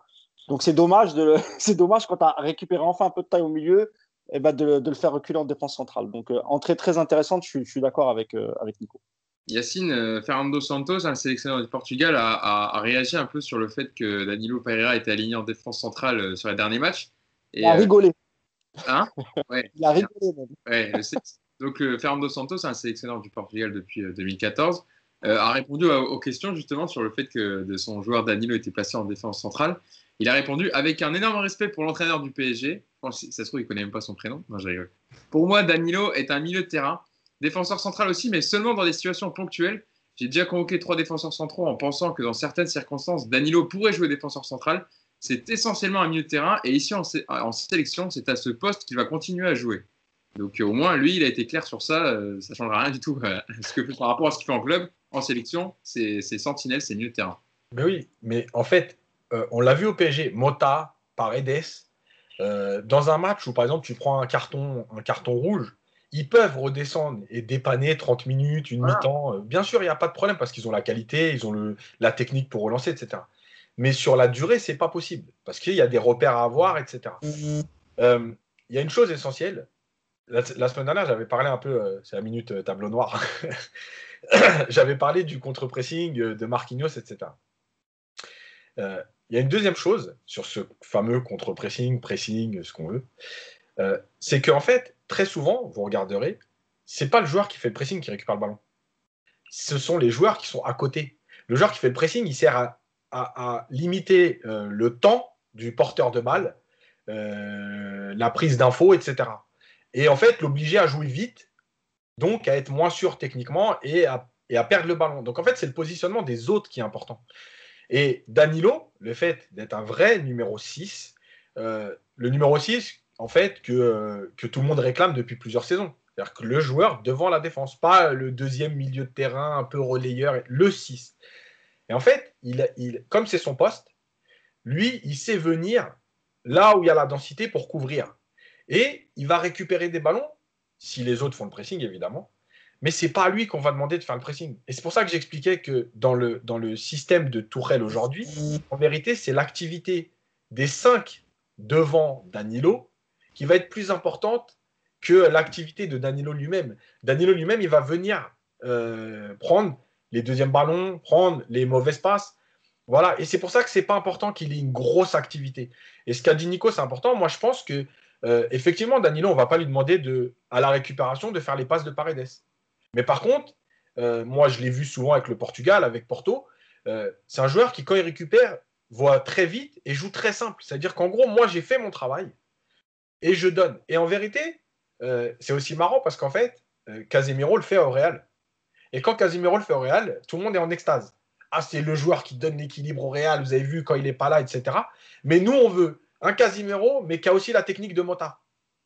Donc, c'est dommage, de dommage quand tu as récupéré enfin un peu de taille au milieu, et eh ben de, de, le faire reculer en défense centrale. Donc, euh, entrée très intéressante, je, suis d'accord avec, euh, avec Nico. Yacine, Fernando Santos, un sélectionneur du Portugal, a, a, réagi un peu sur le fait que Danilo Pereira était aligné en défense centrale sur les derniers matchs. Et, il a rigolé. Hein Il a rigolé. Ouais, donc, euh, Fernando Santos, un sélectionneur du Portugal depuis 2014, euh, euh, a répondu aux questions justement sur le fait que de son joueur Danilo était placé en défense centrale. Il a répondu avec un énorme respect pour l'entraîneur du PSG. ça se trouve, il connaît même pas son prénom. Non, je rigole. Pour moi, Danilo est un milieu de terrain, défenseur central aussi, mais seulement dans des situations ponctuelles. J'ai déjà convoqué trois défenseurs centraux en pensant que dans certaines circonstances, Danilo pourrait jouer défenseur central c'est essentiellement un milieu de terrain. Et ici, en, sélection, c'est à ce poste qu'il va continuer à jouer. Donc, euh, au moins, lui, il a été clair sur ça. Euh, ça ne changera rien du tout. parce que par rapport à ce qu'il fait en club, en sélection, c'est sentinelle, c'est milieu de terrain. Mais oui, mais en fait, euh, on l'a vu au PSG, Mota, Paredes, dans un match où, par exemple, tu prends un carton, un carton rouge, ils peuvent redescendre et dépanner 30 minutes, une mi-temps. Bien sûr, il n'y a pas de problème parce qu'ils ont la qualité, ils ont le, la technique pour relancer, etc. Mais sur la durée, c'est pas possible parce qu'il y a des repères à avoir, etc. Mhm. Euh, il y a une chose essentielle. La, semaine dernière, j'avais parlé un peu, euh, c'est la minute euh, tableau noir. j'avais parlé du contre-pressing de Marquinhos, etc. il y a une deuxième chose sur ce fameux contre-pressing, pressing, ce qu'on veut. c'est qu'en fait, très souvent, vous regarderez, c'est pas le joueur qui fait le pressing qui récupère le ballon. Ce sont les joueurs qui sont à côté. Le joueur qui fait le pressing, il sert à à, limiter euh, le temps du porteur de balle, euh, la prise d'infos, etc. Et en fait, l'obliger à jouer vite, donc à être moins sûr techniquement et à, perdre le ballon. Donc en fait, c'est le positionnement des autres qui est important. Et Danilo, le fait d'être un vrai numéro 6, euh, le numéro 6, en fait, que, que tout le monde réclame depuis plusieurs saisons. C'est-à-dire que le joueur devant la défense, pas le deuxième milieu de terrain un peu relayeur, le 6. Et en fait, il, comme c'est son poste, lui, il sait venir là où il y a la densité pour couvrir. Et il va récupérer des ballons, si les autres font le pressing, évidemment. Mais c'est pas à lui qu'on va demander de faire le pressing. Et c'est pour ça que j'expliquais que dans le, dans le système de Tourelle aujourd'hui, en vérité, c'est l'activité des cinq devant Danilo qui va être plus importante que l'activité de Danilo lui-même. Danilo lui-même, il va venir euh, prendre les deuxièmes ballons, prendre les mauvaises passes. Voilà, et c'est pour ça que c'est pas important qu'il ait une grosse activité. Et ce qu'a dit Nico, c'est important. Moi, je pense que euh, effectivement, Danilo, on va pas lui demander de, à la récupération de faire les passes de Paredes. Mais par contre, euh, moi, je l'ai vu souvent avec le Portugal, avec Porto. Euh, c'est un joueur qui, quand il récupère, voit très vite et joue très simple. C'est-à-dire qu'en gros, moi, j'ai fait mon travail et je donne. Et en vérité, c'est aussi marrant parce qu'en fait, Casemiro le fait au Real. Et quand Casimiro le fait au Real, tout le monde est en extase. ah, c'est le joueur qui donne l'équilibre au Real, vous avez vu quand il n'est pas là, etc. Mais nous, on veut un Casimiro, mais qui a aussi la technique de Mota.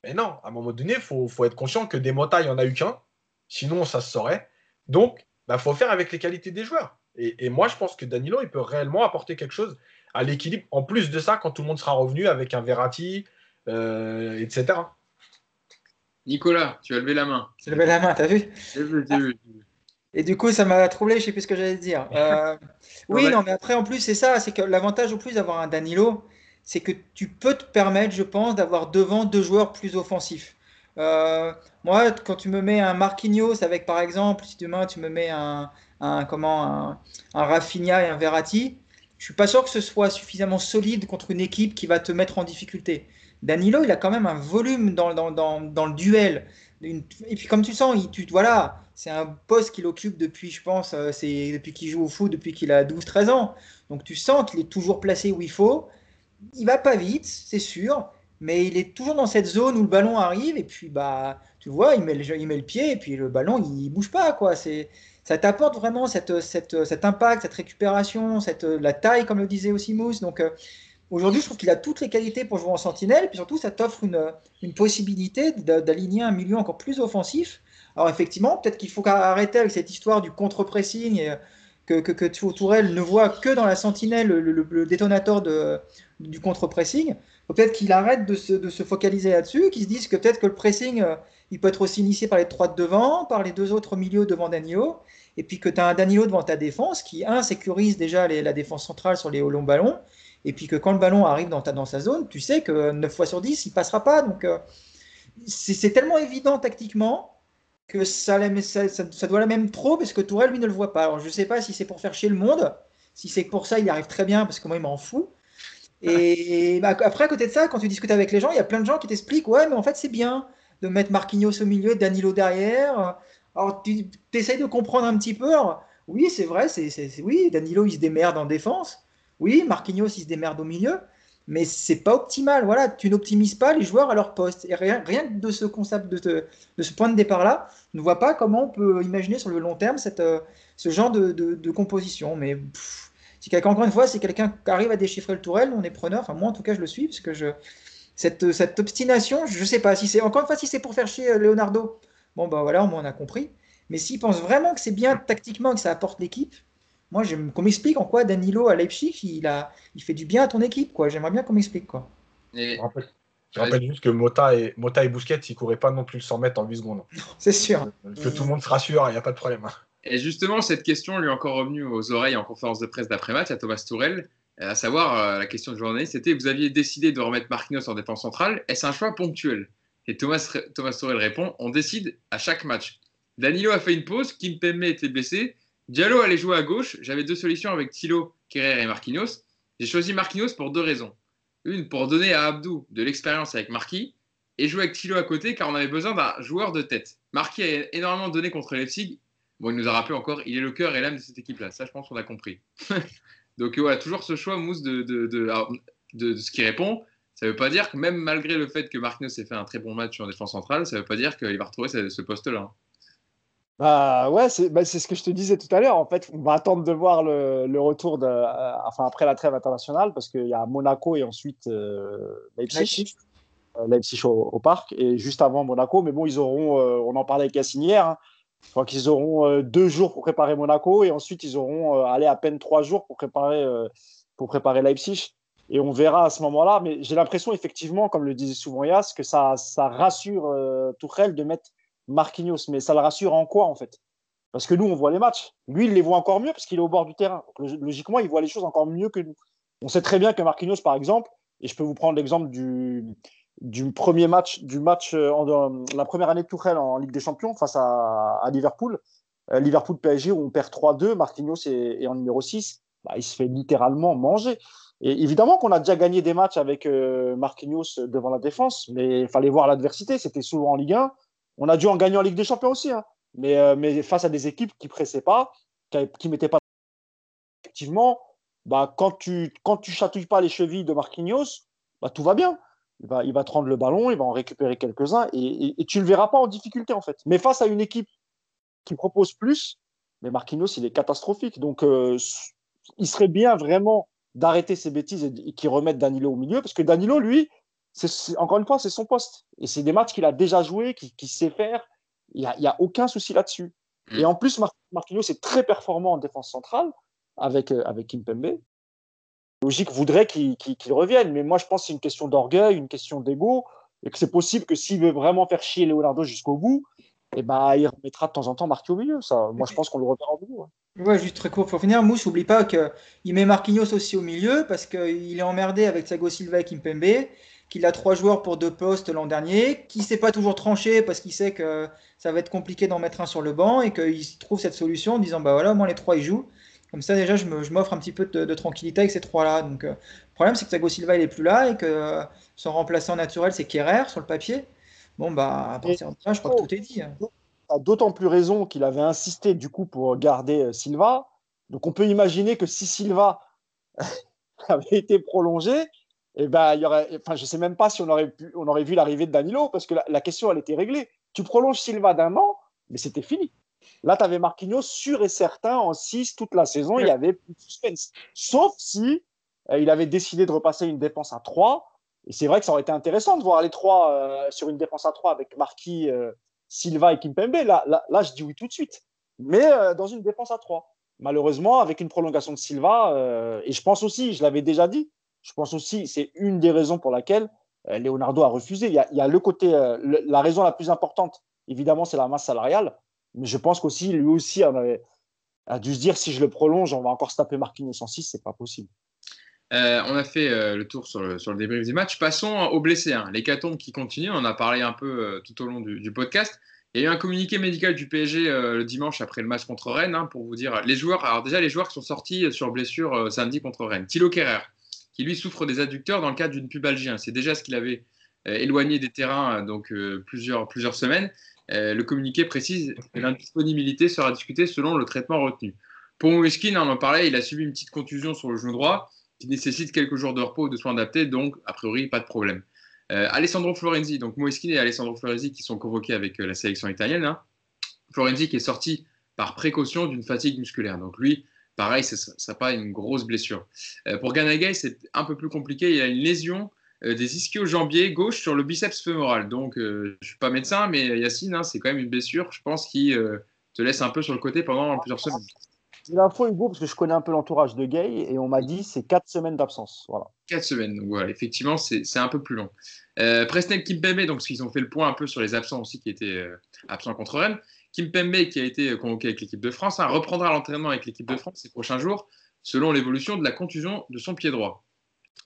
Mais non, à un moment donné, il faut, être conscient que des Mota, il n'y en a eu qu'un. Sinon, ça se saurait. Donc, il bah, faut faire avec les qualités des joueurs. Et, moi, je pense que Danilo, il peut réellement apporter quelque chose à l'équilibre. En plus de ça, quand tout le monde sera revenu avec un Verratti, euh, etc. Nicolas, tu as levé la main. J'ai levé la main, t'as vu Et du coup, ça m'a troublé, je sais plus ce que j'allais dire. Euh, oui, non, mais après, en plus, c'est ça, c'est que l'avantage au plus d'avoir un Danilo, c'est que tu peux te permettre, je pense, d'avoir devant deux joueurs plus offensifs. Euh, moi, quand tu me mets un Marquinhos avec, par exemple, si demain tu me mets un, comment, un, un Rafinha et un Verratti, je suis pas sûr que ce soit suffisamment solide contre une équipe qui va te mettre en difficulté. Danilo, il a quand même un volume dans, dans, dans, dans le duel. et puis comme tu sens, il, tu, voilà, c'est un poste qu'il occupe depuis, je pense, euh, c'est depuis qu'il joue au foot, depuis qu'il a 12-13 ans. Donc tu sens qu'il est toujours placé où il faut. Il va pas vite, c'est sûr, mais il est toujours dans cette zone où le ballon arrive et puis bah tu vois, il met le, il met le pied et puis le ballon il bouge pas quoi. C'est ça t'apporte vraiment cette, cette, cet impact, cette récupération, cette, la taille comme le disait aussi Mousse. Donc euh, Aujourd'hui, je trouve qu'il a toutes les qualités pour jouer en sentinelle, puis surtout, ça t'offre une, une, possibilité d'aligner un milieu encore plus offensif. Alors effectivement, peut-être qu'il faut arrêter avec cette histoire du contre-pressing et que, que, que, Tourelle ne voit que dans la sentinelle le, détonateur de, du contre-pressing. Peut-être qu'il arrête de se, de se focaliser là-dessus, qu'il se dise que peut-être que le pressing, euh, il peut être aussi initié par les trois de devant, par les deux autres milieux devant Danilo, et puis que tu as un Danilo devant ta défense qui, un, sécurise déjà la défense centrale sur les longs ballons, et puis que quand le ballon arrive dans, ta, dans sa zone, tu sais que 9 fois sur 10, il passera pas. Donc, euh, c'est tellement évident tactiquement que ça, ça, ça, doit la même trop parce que Tourelle, lui, ne le voit pas. Alors, je ne sais pas si c'est pour faire chier le monde, si c'est pour ça, il arrive très bien parce que moi, il m'en fout. Et bah, après, à côté de ça, quand tu discutes avec les gens, il y a plein de gens qui t'expliquent Ouais, mais en fait, c'est bien de mettre Marquinhos au milieu, Danilo derrière. Alors, tu essayes de comprendre un petit peu. oui, c'est vrai, c'est oui, Danilo, il se démerde en défense. Oui, Marquinhos, il se démerde au milieu, mais c'est pas optimal. Voilà, tu n'optimises pas les joueurs à leur poste. Et rien, de ce concept, de, ce point de départ-là, ne voit pas comment on peut imaginer sur le long terme euh, ce genre de, composition. Mais si quelqu'un, encore une fois, si quelqu'un arrive à déchiffrer le tourelle, on est preneur. Enfin, moi, en tout cas, je le suis, parce que cette, obstination, je sais pas si c'est, encore une fois, si c'est pour faire chier euh, Leonardo, bon, bah voilà, on a compris. Mais s'il pense vraiment que c'est bien tactiquement que ça apporte l'équipe, moi, qu'on m'explique en quoi Danilo à Leipzig, il, a, il fait du bien à ton équipe. quoi. J'aimerais bien qu'on m'explique. quoi. Je rappelle, juste que Mota et, Mota et Bousquet, ils couraient pas non plus le 100 mètres en 8 secondes. C'est sûr. Que tout le monde se rassure, il n'y a pas de problème. Et justement, cette question lui est encore revenue aux oreilles en conférence de presse d'après-match à Thomas Tourel. À savoir, euh, la question du journaliste, c'était vous aviez décidé de remettre Marquinhos en défense centrale, est-ce un choix ponctuel? Et Thomas, Thomas Tourel répond on décide à chaque match. Danilo a fait une pause, Kim Pembe était blessé, Diallo allait jouer à gauche. J'avais deux solutions avec Thilo, Kerrer et Marquinhos. J'ai choisi Marquinhos pour deux raisons. Une, pour donner à Abdou de l'expérience avec Marquis et jouer avec Thilo à côté car on avait besoin d'un joueur de tête. Marquis a énormément donné contre Leipzig. Bon, il nous a rappelé encore, il est le cœur et l'âme de cette équipe-là. Ça, je pense qu'on a compris. Donc voilà, toujours ce choix, Mousse, de, de, ce qui répond. Ça ne veut pas dire que même malgré le fait que Marquinhos ait fait un très bon match en défense centrale, ça ne veut pas dire qu'il va retrouver ce, poste-là. Bah ouais, bah, c'est ce que je te disais tout à l'heure. En fait, on va attendre de voir le, le retour de, euh, enfin après la trêve internationale, parce qu'il y a Monaco et ensuite euh, Leipzig, Leipzig, euh, au, parc, et juste avant Monaco. Mais bon, ils auront, on en parlait avec Yassine hier, hein. je crois qu'ils auront deux jours pour préparer Monaco et ensuite ils auront allé à peine trois jours pour préparer, pour préparer Leipzig. Et on verra à ce moment-là. Mais j'ai l'impression effectivement, comme le disait souvent Yass, que ça, ça rassure Tourelle de mettre Marquinhos. Mais ça le rassure en quoi, en fait? Parce que nous, on voit les matchs. Lui, il les voit encore mieux parce qu'il est au bord du terrain. logiquement, il voit les choses encore mieux que nous. On sait très bien que Marquinhos, par exemple, et je peux vous prendre l'exemple du, premier match, du match euh, en, la première année de Tuchel en Ligue des Champions face à, Liverpool. Euh, Liverpool PSG où on perd 3-2, Marquinhos est, en numéro 6, bah, il se fait littéralement manger. Et évidemment qu'on a déjà gagné des matchs avec euh, Marquinhos devant la défense, mais il fallait voir l'adversité. C'était souvent en Ligue 1. On a dû en gagner en Ligue des Champions aussi, hein. mais, euh, mais face à des équipes qui pressaient pas, qui ne mettaient pas. Effectivement, bah, quand tu quand tu chatouilles pas les chevilles de Marquinhos, bah, tout va bien. Il va, il va te rendre le ballon, il va en récupérer quelques-uns et, et, tu ne le verras pas en difficulté en fait. Mais face à une équipe qui propose plus, mais Marquinhos, il est catastrophique. Donc, euh, il serait bien vraiment d'arrêter ces bêtises et, qu'il remette Danilo au milieu, parce que Danilo, lui, c'est, encore une fois, c'est son poste. Et c'est des matchs qu'il a déjà joués, qu'il, sait faire. Il n'y a, y a, aucun souci là-dessus. Mm. Et en plus, Marquinhos est très performant en défense centrale avec, euh, avec Kimpembe. Logique voudrait qu'il, revienne, mais moi je pense que c'est une question d'orgueil, une question d'ego, et que c'est possible que s'il veut vraiment faire chier Leonardo jusqu'au bout, et eh ben, il remettra de temps en temps Marquinhos au milieu. Ça. Moi je pense qu'on le reverra au milieu. Ouais. juste très court pour finir. Mousse, n'oublie pas qu'il met Marquinhos aussi au milieu parce qu'il est emmerdé avec Thiago Silva et Kimpembe qu'il a trois joueurs pour deux postes l'an dernier, qui ne s'est pas toujours tranché parce qu'il sait que ça va être compliqué d'en mettre un sur le banc et qu'il trouve cette solution en disant bah voilà, moi les trois ils jouent. Comme ça déjà je m'offre un petit peu de, tranquillité avec ces trois-là. Donc euh, le problème c'est que Thiago Silva il est plus là et que euh, son remplaçant naturel c'est Kerrer sur le papier. Bon bah à partir de là je crois que tout est dit. Hein. d'autant plus raison qu'il avait insisté du coup pour garder euh, Silva. Donc on peut imaginer que si Silva avait été prolongé, eh ben, il y aurait, enfin, je ne sais même pas si on aurait, pu, on aurait vu l'arrivée de Danilo, parce que la, question, elle était réglée. Tu prolonges Silva d'un an, mais c'était fini. Là, tu avais Marquinhos sûr et certain en 6 toute la saison, il y avait plus de suspense. Sauf si euh, il avait décidé de repasser une défense à 3. Et c'est vrai que ça aurait été intéressant de voir les trois euh, sur une défense à 3 avec Marquis, euh, Silva et Kimpembe. Là, là, là, je dis oui tout de suite. Mais dans une défense à 3. Malheureusement, avec une prolongation de Silva, et je pense aussi, je l'avais déjà dit, je pense aussi, c'est une des raisons pour laquelle euh, Leonardo a refusé. Il y a, le côté, euh, la raison la plus importante, évidemment, c'est la masse salariale. Mais je pense qu'aussi, lui aussi a dû se dire si je le prolonge, on va encore se taper Marquinhos 106, c'est pas possible. Euh, on a fait le tour sur le, sur le, débrief du match. Passons aux blessés. Hein. Qui continue, on en a parlé un peu tout au long du, podcast. Il y a eu un communiqué médical du PSG le dimanche après le match contre Rennes hein, pour vous dire les joueurs. Alors déjà les joueurs qui sont sortis sur blessure samedi contre Rennes. Thilo Kerrer, qui lui souffre des adducteurs dans le cadre d'une pubalgie. C'est déjà ce qu'il avait euh, éloigné des terrains euh, donc euh, plusieurs, plusieurs semaines. le communiqué précise que l'indisponibilité sera discutée selon le traitement retenu. Pour Moeskin, on en parlait, il a subi une petite contusion sur le genou droit qui nécessite quelques jours de repos ou de soins adaptés, donc a priori pas de problème. Alessandro Florenzi, donc Moeskin et Alessandro Florenzi qui sont convoqués avec la sélection italienne. Hein. Florenzi qui est sorti par précaution d'une fatigue musculaire. Donc lui, Pareil, ce ne sera pas une grosse blessure. Euh, pour Ganagay, c'est un peu plus compliqué. Il a une lésion euh, des ischio-jambiers gauche sur le biceps fémoral. Donc, euh, je ne suis pas médecin, mais Yacine, hein, c'est quand même une blessure, je pense, qui te laisse un peu sur le côté pendant plusieurs semaines. J'ai l'info, Hugo, parce que je connais un peu l'entourage de Gay, et on m'a dit c'est 4 semaines d'absence. Voilà. 4 semaines, donc voilà, effectivement, c'est un peu plus long. Euh, Presnel Kimpembe, donc, parce qu'ils ont fait le point un peu sur les absents aussi qui étaient absents contre Rennes. Kim Pembe, qui a été convoqué avec l'équipe de France, hein, reprendra l'entraînement avec l'équipe de France ces prochains jours, selon l'évolution de la contusion de son pied droit.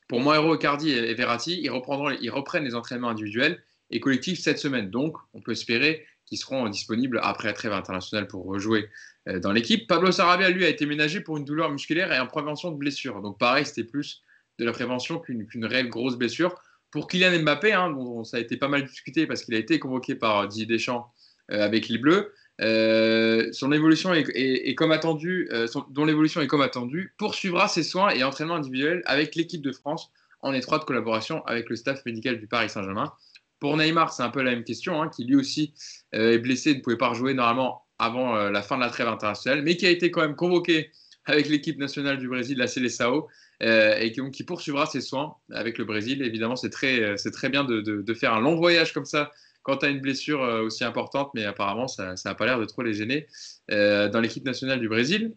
Pour Moero, Cardi et Verratti, ils, reprendront, ils reprennent les entraînements individuels et collectifs cette semaine. Donc, on peut espérer qu'ils seront disponibles après la trêve internationale pour rejouer euh, dans l'équipe. Pablo Sarabia, lui, a été ménagé pour une douleur musculaire et en prévention de blessure. Donc, pareil, c'était plus de la prévention qu'une réelle grosse blessure. Pour Kylian Mbappé, hein, dont ça a été pas mal discuté parce qu'il a été convoqué par Didier Deschamps avec les Bleus. Euh, son évolution est, comme attendu, euh, dont l'évolution est comme attendu, poursuivra ses soins et entraînements individuels avec l'équipe de France en étroite collaboration avec le staff médical du Paris Saint-Germain. Pour Neymar, c'est un peu la même question, hein, qui lui aussi est blessé, ne pouvait pas rejouer normalement avant la fin de la trêve internationale, mais qui a été quand même convoqué avec l'équipe nationale du Brésil, la Seleção, et qui, qui, poursuivra ses soins avec le Brésil. Évidemment, c'est très, très bien de, de, faire un long voyage comme ça quand tu as une blessure euh, aussi importante, mais apparemment ça n'a pas l'air de trop les gêner, euh, dans l'équipe nationale du Brésil,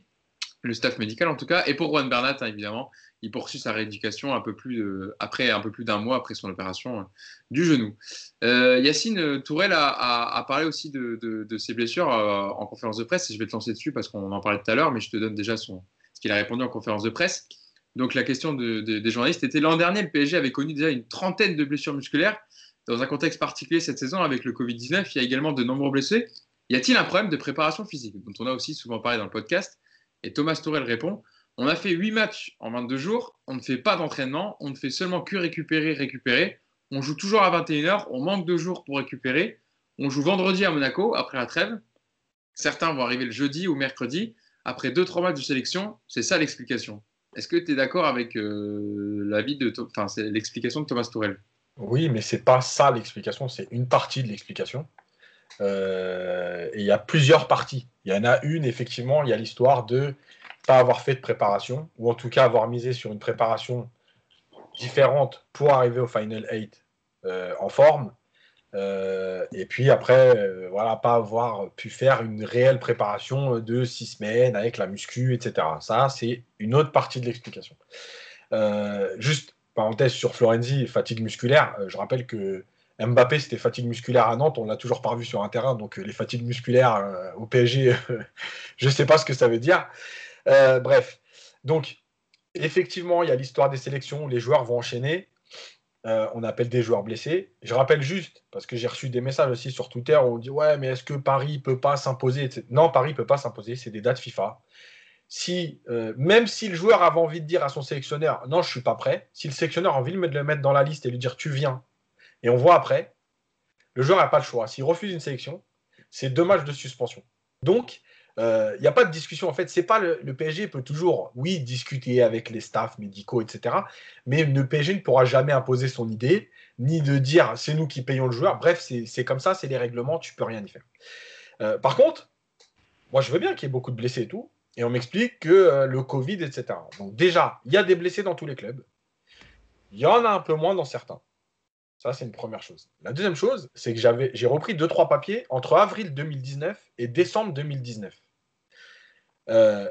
le staff médical en tout cas, et pour Juan Bernat, hein, évidemment, il poursuit sa rééducation un peu plus après un peu plus d'un mois après son opération euh, du genou. Yacine Tourelle a, parlé aussi de, ses blessures en conférence de presse, et je vais te lancer dessus parce qu'on en parlait tout à l'heure, mais je te donne déjà ce qu'il a répondu en conférence de presse. Donc la question des journalistes était l'an dernier, le PSG avait connu déjà une trentaine de blessures musculaires dans un contexte particulier cette saison avec le Covid-19, il y a également de nombreux blessés. Y a-t-il un problème de préparation physique dont on a aussi souvent parlé dans le podcast? Et Thomas Tourel répond On a fait 8 matchs en 22 jours, on ne fait pas d'entraînement, on ne fait seulement que récupérer, récupérer. On joue toujours à 21h, on manque de jours pour récupérer. On joue vendredi à Monaco après la trêve. Certains vont arriver le jeudi ou mercredi. Après 2-3 matchs de sélection, c'est ça l'explication. Est-ce que tu es d'accord avec euh, l'avis de, enfin, l'explication de Thomas Tourel oui, mais c'est pas ça l'explication, c'est une partie de l'explication. Euh, et il y a plusieurs parties. Il y en a une, effectivement, il y a l'histoire de pas avoir fait de préparation, ou en tout cas avoir misé sur une préparation différente pour arriver au Final 8 euh, en forme. Euh, et puis après, euh, voilà, pas avoir pu faire une réelle préparation de six semaines avec la muscu, etc. Ça, c'est une autre partie de l'explication. juste parenthèse sur Florenzi, fatigue musculaire. je rappelle que Mbappé, c'était fatigue musculaire à Nantes, on l'a toujours pas revu sur un terrain, donc les fatigues musculaires au PSG, je ne sais pas ce que ça veut dire. bref, donc effectivement, il y a l'histoire des sélections, les joueurs vont enchaîner. Euh, on appelle des joueurs blessés. Je rappelle juste, parce que j'ai reçu des messages aussi sur Twitter où on dit Ouais, mais est-ce que Paris peut pas s'imposer Non, Paris peut pas s'imposer, c'est des dates FIFA. Si, euh, même si le joueur avait envie de dire à son sélectionneur Non, je suis pas prêt, si le sélectionneur a envie de le mettre dans la liste et lui dire Tu viens, et on voit après, le joueur n'a pas le choix. S'il refuse une sélection, c'est deux matchs de suspension. Donc, il euh, n'y a pas de discussion. En fait, c'est pas le, PSG peut toujours, oui, discuter avec les staffs médicaux, etc. Mais le PSG ne pourra jamais imposer son idée, ni de dire c'est nous qui payons le joueur. Bref, c'est comme ça, c'est les règlements, tu peux rien y faire. Euh, par contre, moi, je veux bien qu'il y ait beaucoup de blessés et tout, et on m'explique que euh, le Covid, etc. Donc déjà, il y a des blessés dans tous les clubs. Il y en a un peu moins dans certains. Ça, c'est une première chose. La deuxième chose, c'est que j'ai repris deux, trois papiers entre avril 2019 et décembre 2019. Euh,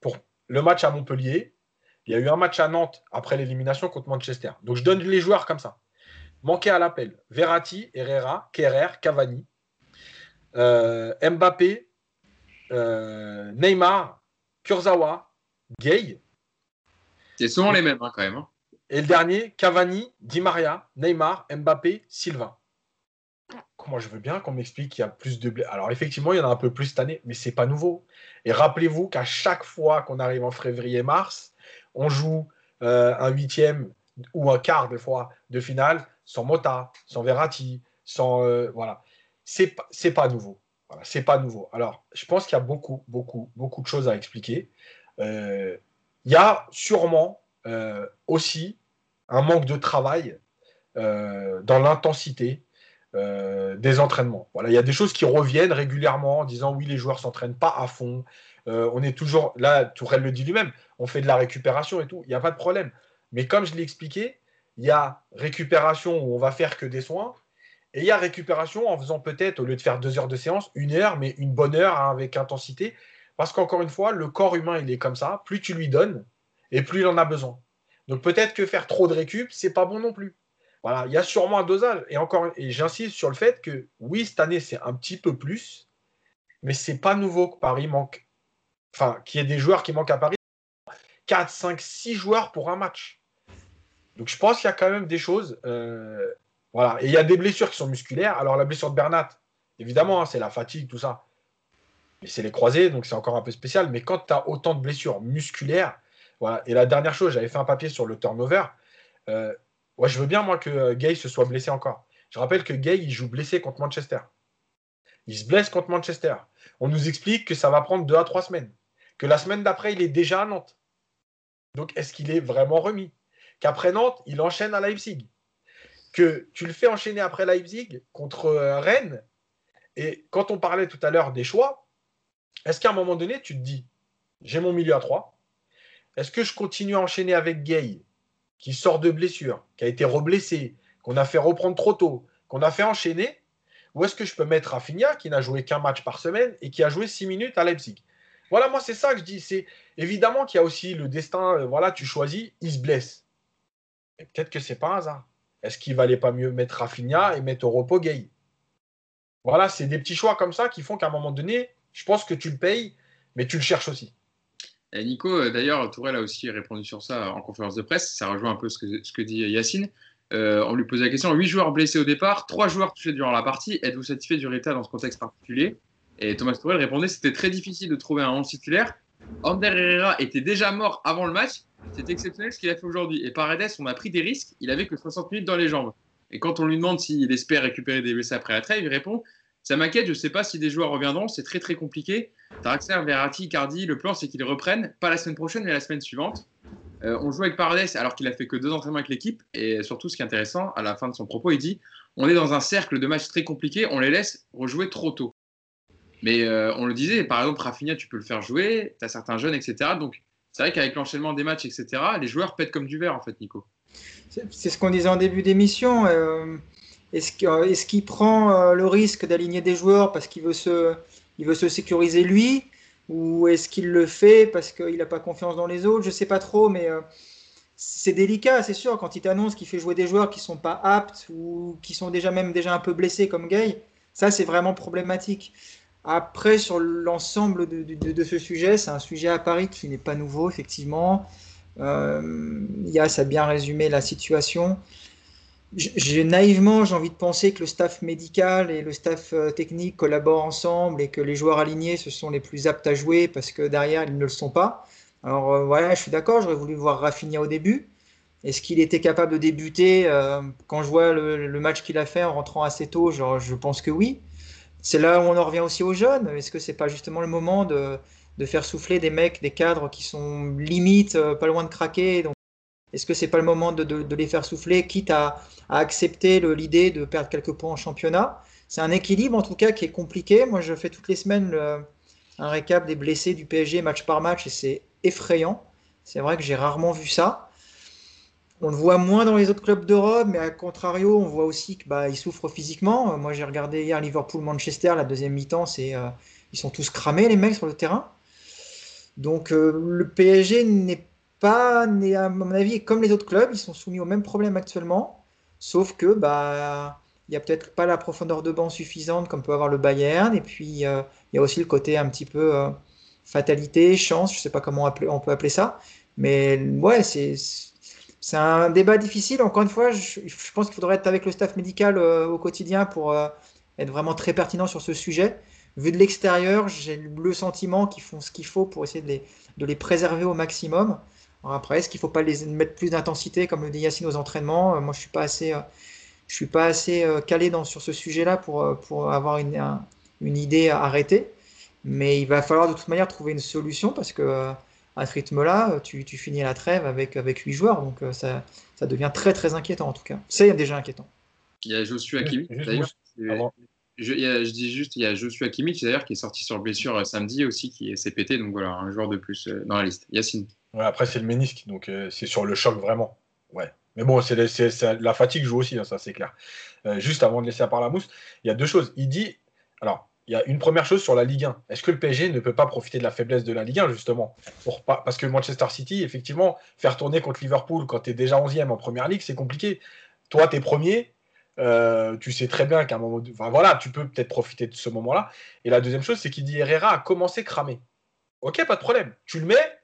pour le match à Montpellier, il y a eu un match à Nantes après l'élimination contre Manchester. Donc je donne les joueurs comme ça. Manqué à l'appel. Verratti, Herrera, Kerrer, Cavani, euh, Mbappé, euh, Neymar, Kurzawa, Gay. C'est souvent les mêmes hein, quand même. Hein. Et le dernier, Cavani, Di Maria, Neymar, Mbappé, Sylvain. Moi, je veux bien qu'on m'explique qu'il y a plus de blessés. Alors, effectivement, il y en a un peu plus cette année, mais c'est pas nouveau. Et rappelez-vous qu'à chaque fois qu'on arrive en février-mars, on joue euh, un huitième ou un quart des fois de finale sans Mota, sans Verratti, sans euh, voilà. C'est c'est pas nouveau. Voilà, c'est pas nouveau. Alors, je pense qu'il y a beaucoup, beaucoup, beaucoup de choses à expliquer. Euh, il y a sûrement aussi un manque de travail dans l'intensité euh, des entraînements. Voilà, il y a des choses qui reviennent régulièrement en disant oui, les joueurs s'entraînent pas à fond. Euh, on est toujours là, Tourelle le dit lui-même, on fait de la récupération et tout, il n'y a pas de problème. Mais comme je l'ai expliqué, il y a récupération où on va faire que des soins, et il y a récupération en faisant peut-être, au lieu de faire deux heures de séance, une heure, mais une bonne heure hein, avec intensité. Parce qu'encore une fois, le corps humain, il est comme ça. Plus tu lui donnes, et plus il en a besoin. Donc peut-être que faire trop de récup, c'est pas bon non plus. Voilà, il y a sûrement un dosage. Et encore, et j'insiste sur le fait que oui, cette année, c'est un petit peu plus, mais c'est pas nouveau que Paris manque. Enfin, qu'il y ait des joueurs qui manquent à Paris. 4, 5, 6 joueurs pour un match. Donc je pense qu'il y a quand même des choses. Euh, voilà. Et il y a des blessures qui sont musculaires. Alors la blessure de Bernat, évidemment, hein, c'est la fatigue, tout ça. Mais c'est les croisés, donc c'est encore un peu spécial. Mais quand tu as autant de blessures musculaires, voilà. Et la dernière chose, j'avais fait un papier sur le turnover. Euh, Ouais, je veux bien, moi, que euh, Gay se soit blessé encore. Je rappelle que Gay, il joue blessé contre Manchester. Il se blesse contre Manchester. On nous explique que ça va prendre deux à trois semaines. Que la semaine d'après, il est déjà à Nantes. Donc, est-ce qu'il est vraiment remis? Qu'après Nantes, il enchaîne à Leipzig. Que tu le fais enchaîner après Leipzig contre euh, Rennes. Et quand on parlait tout à l'heure des choix, est-ce qu'à un moment donné, tu te dis, j'ai mon milieu à trois. Est-ce que je continue à enchaîner avec Gay qui sort de blessure, qui a été reblessé, qu'on a fait reprendre trop tôt, qu'on a fait enchaîner, ou est-ce que je peux mettre Rafinha, qui n'a joué qu'un match par semaine et qui a joué six minutes à Leipzig? Voilà, moi, c'est ça que je dis. C'est évidemment qu'il y a aussi le destin. Euh, voilà, tu choisis, il se blesse. Et peut-être que c'est pas un hasard. Est-ce qu'il valait pas mieux mettre Rafinha et mettre au repos Gay? Voilà, c'est des petits choix comme ça qui font qu'à un moment donné, je pense que tu le payes, mais tu le cherches aussi. Nico, euh, d'ailleurs, Tourelle a aussi répondu sur ça en conférence de presse. Ça rejoint un peu ce que, ce que dit Yacine. Euh, on lui posait la question 8 joueurs blessés au départ, 3 joueurs touchés durant la partie. Êtes-vous satisfait du résultat dans ce contexte particulier? Et Thomas Tourelle répondait c'était très difficile de trouver un 11 titulaire. Ander Herrera était déjà mort avant le match. C'est exceptionnel ce qu'il a fait aujourd'hui. Et Paredes, on a pris des risques. Il avait que 60 minutes dans les jambes. Et quand on lui demande s'il espère récupérer des blessés après la trêve, il répond ça m'inquiète, je ne sais pas si des joueurs reviendront, c'est très très compliqué. Draxler, Verratti, Cardi, le plan c'est qu'ils reprennent, pas la semaine prochaine, mais la semaine suivante. Euh, on joue avec Paredes alors qu'il a fait que deux entraînements avec l'équipe. Et surtout, ce qui est intéressant, à la fin de son propos, il dit on est dans un cercle de matchs très compliqués, on les laisse rejouer trop tôt. Mais euh, on le disait, par exemple, Rafinha, tu peux le faire jouer, tu as certains jeunes, etc. Donc, c'est vrai qu'avec l'enchaînement des matchs, etc., les joueurs pètent comme du verre, en fait, Nico. C'est ce qu'on disait en début d'émission. Euh, est-ce qu'il prend euh, le risque d'aligner des joueurs parce qu'il veut, se, il veut se sécuriser lui Ou est-ce qu'il le fait parce qu'il n'a pas confiance dans les autres? Je ne sais pas trop, mais c'est délicat, c'est sûr, quand il t'annonce qu'il fait jouer des joueurs qui ne sont pas aptes ou qui sont déjà même déjà un peu blessés comme Gay. Ça, c'est vraiment problématique. Après, sur l'ensemble de, ce sujet, c'est un sujet à Paris qui n'est pas nouveau, effectivement. Euh, Yass a bien résumé la situation. J'ai naïvement, j'ai envie de penser que le staff médical et le staff euh, technique collaborent ensemble et que les joueurs alignés, ce sont les plus aptes à jouer parce que derrière, ils ne le sont pas. Alors euh, voilà, je suis d'accord, j'aurais voulu voir Rafinha au début. Est-ce qu'il était capable de débuter euh, Quand je vois le, match qu'il a fait en rentrant assez tôt, genre, je pense que oui. C'est là où on en revient aussi aux jeunes. Est-ce que c'est pas justement le moment de, faire souffler des mecs, des cadres qui sont limite euh, pas loin de craquer? Donc, est-ce que c'est pas le moment de, les faire souffler, quitte à, accepter l'idée de perdre quelques points en championnat? C'est un équilibre en tout cas qui est compliqué. Moi, je fais toutes les semaines un récap des blessés du PSG match par match et c'est effrayant. C'est vrai que j'ai rarement vu ça. On le voit moins dans les autres clubs d'Europe, mais à contrario, on voit aussi qu'ils bah, souffrent physiquement. Moi, j'ai regardé hier Liverpool-Manchester, la deuxième mi-temps, c'est euh, ils sont tous cramés, les mecs, sur le terrain. Donc, euh, le PSG n'est pas, à mon avis, comme les autres clubs, ils sont soumis au même problème actuellement, sauf que bah, il n'y a peut-être pas la profondeur de banc suffisante comme peut avoir le Bayern, et puis euh, il y a aussi le côté un petit peu fatalité, chance, je ne sais pas comment on peut appeler ça, mais ouais, c'est c'est un débat difficile. Encore une fois, je, pense qu'il faudrait être avec le staff médical euh, au quotidien pour euh, être vraiment très pertinent sur ce sujet. Vu de l'extérieur, j'ai le sentiment qu'ils font ce qu'il faut pour essayer de les, préserver au maximum. après, est-ce qu'il ne faut pas les mettre plus d'intensité, comme le dit Yacine, aux entraînements? Euh, Moi, je ne suis pas assez, calé sur ce sujet-là pour, avoir une, une idée arrêtée. Mais il va falloir de toute manière trouver une solution parce que à ce rythme-là, tu, finis la trêve avec, avec 8 joueurs. Donc euh, ça, ça devient très très inquiétant en tout cas. C'est déjà inquiétant. Il y a Joshua Kimmich d'ailleurs. Je, je, dis juste, il y a Joshua Kimmich d'ailleurs qui est sorti sur blessure euh, samedi aussi, qui s'est pété. Donc voilà, un joueur de plus euh, dans la liste. Yacine. Ouais, après, c'est le ménisque, donc c'est sur le choc vraiment. Ouais. Mais bon, c'est la fatigue joue aussi, hein, ça c'est clair. juste avant de laisser à part la mousse, il y a deux choses. Il dit, alors, il y a une première chose sur la Ligue 1. Est-ce que le PSG ne peut pas profiter de la faiblesse de la Ligue 1, justement pour pas... Parce que Manchester City, effectivement, faire tourner contre Liverpool quand tu es déjà 11e en première ligue, c'est compliqué. Toi, tu es premier. Euh, tu sais très bien qu'à un moment. Enfin, voilà, tu peux peut-être profiter de ce moment-là. Et la deuxième chose, c'est qu'il dit Herrera a commencé cramer. Ok, pas de problème. Tu le mets,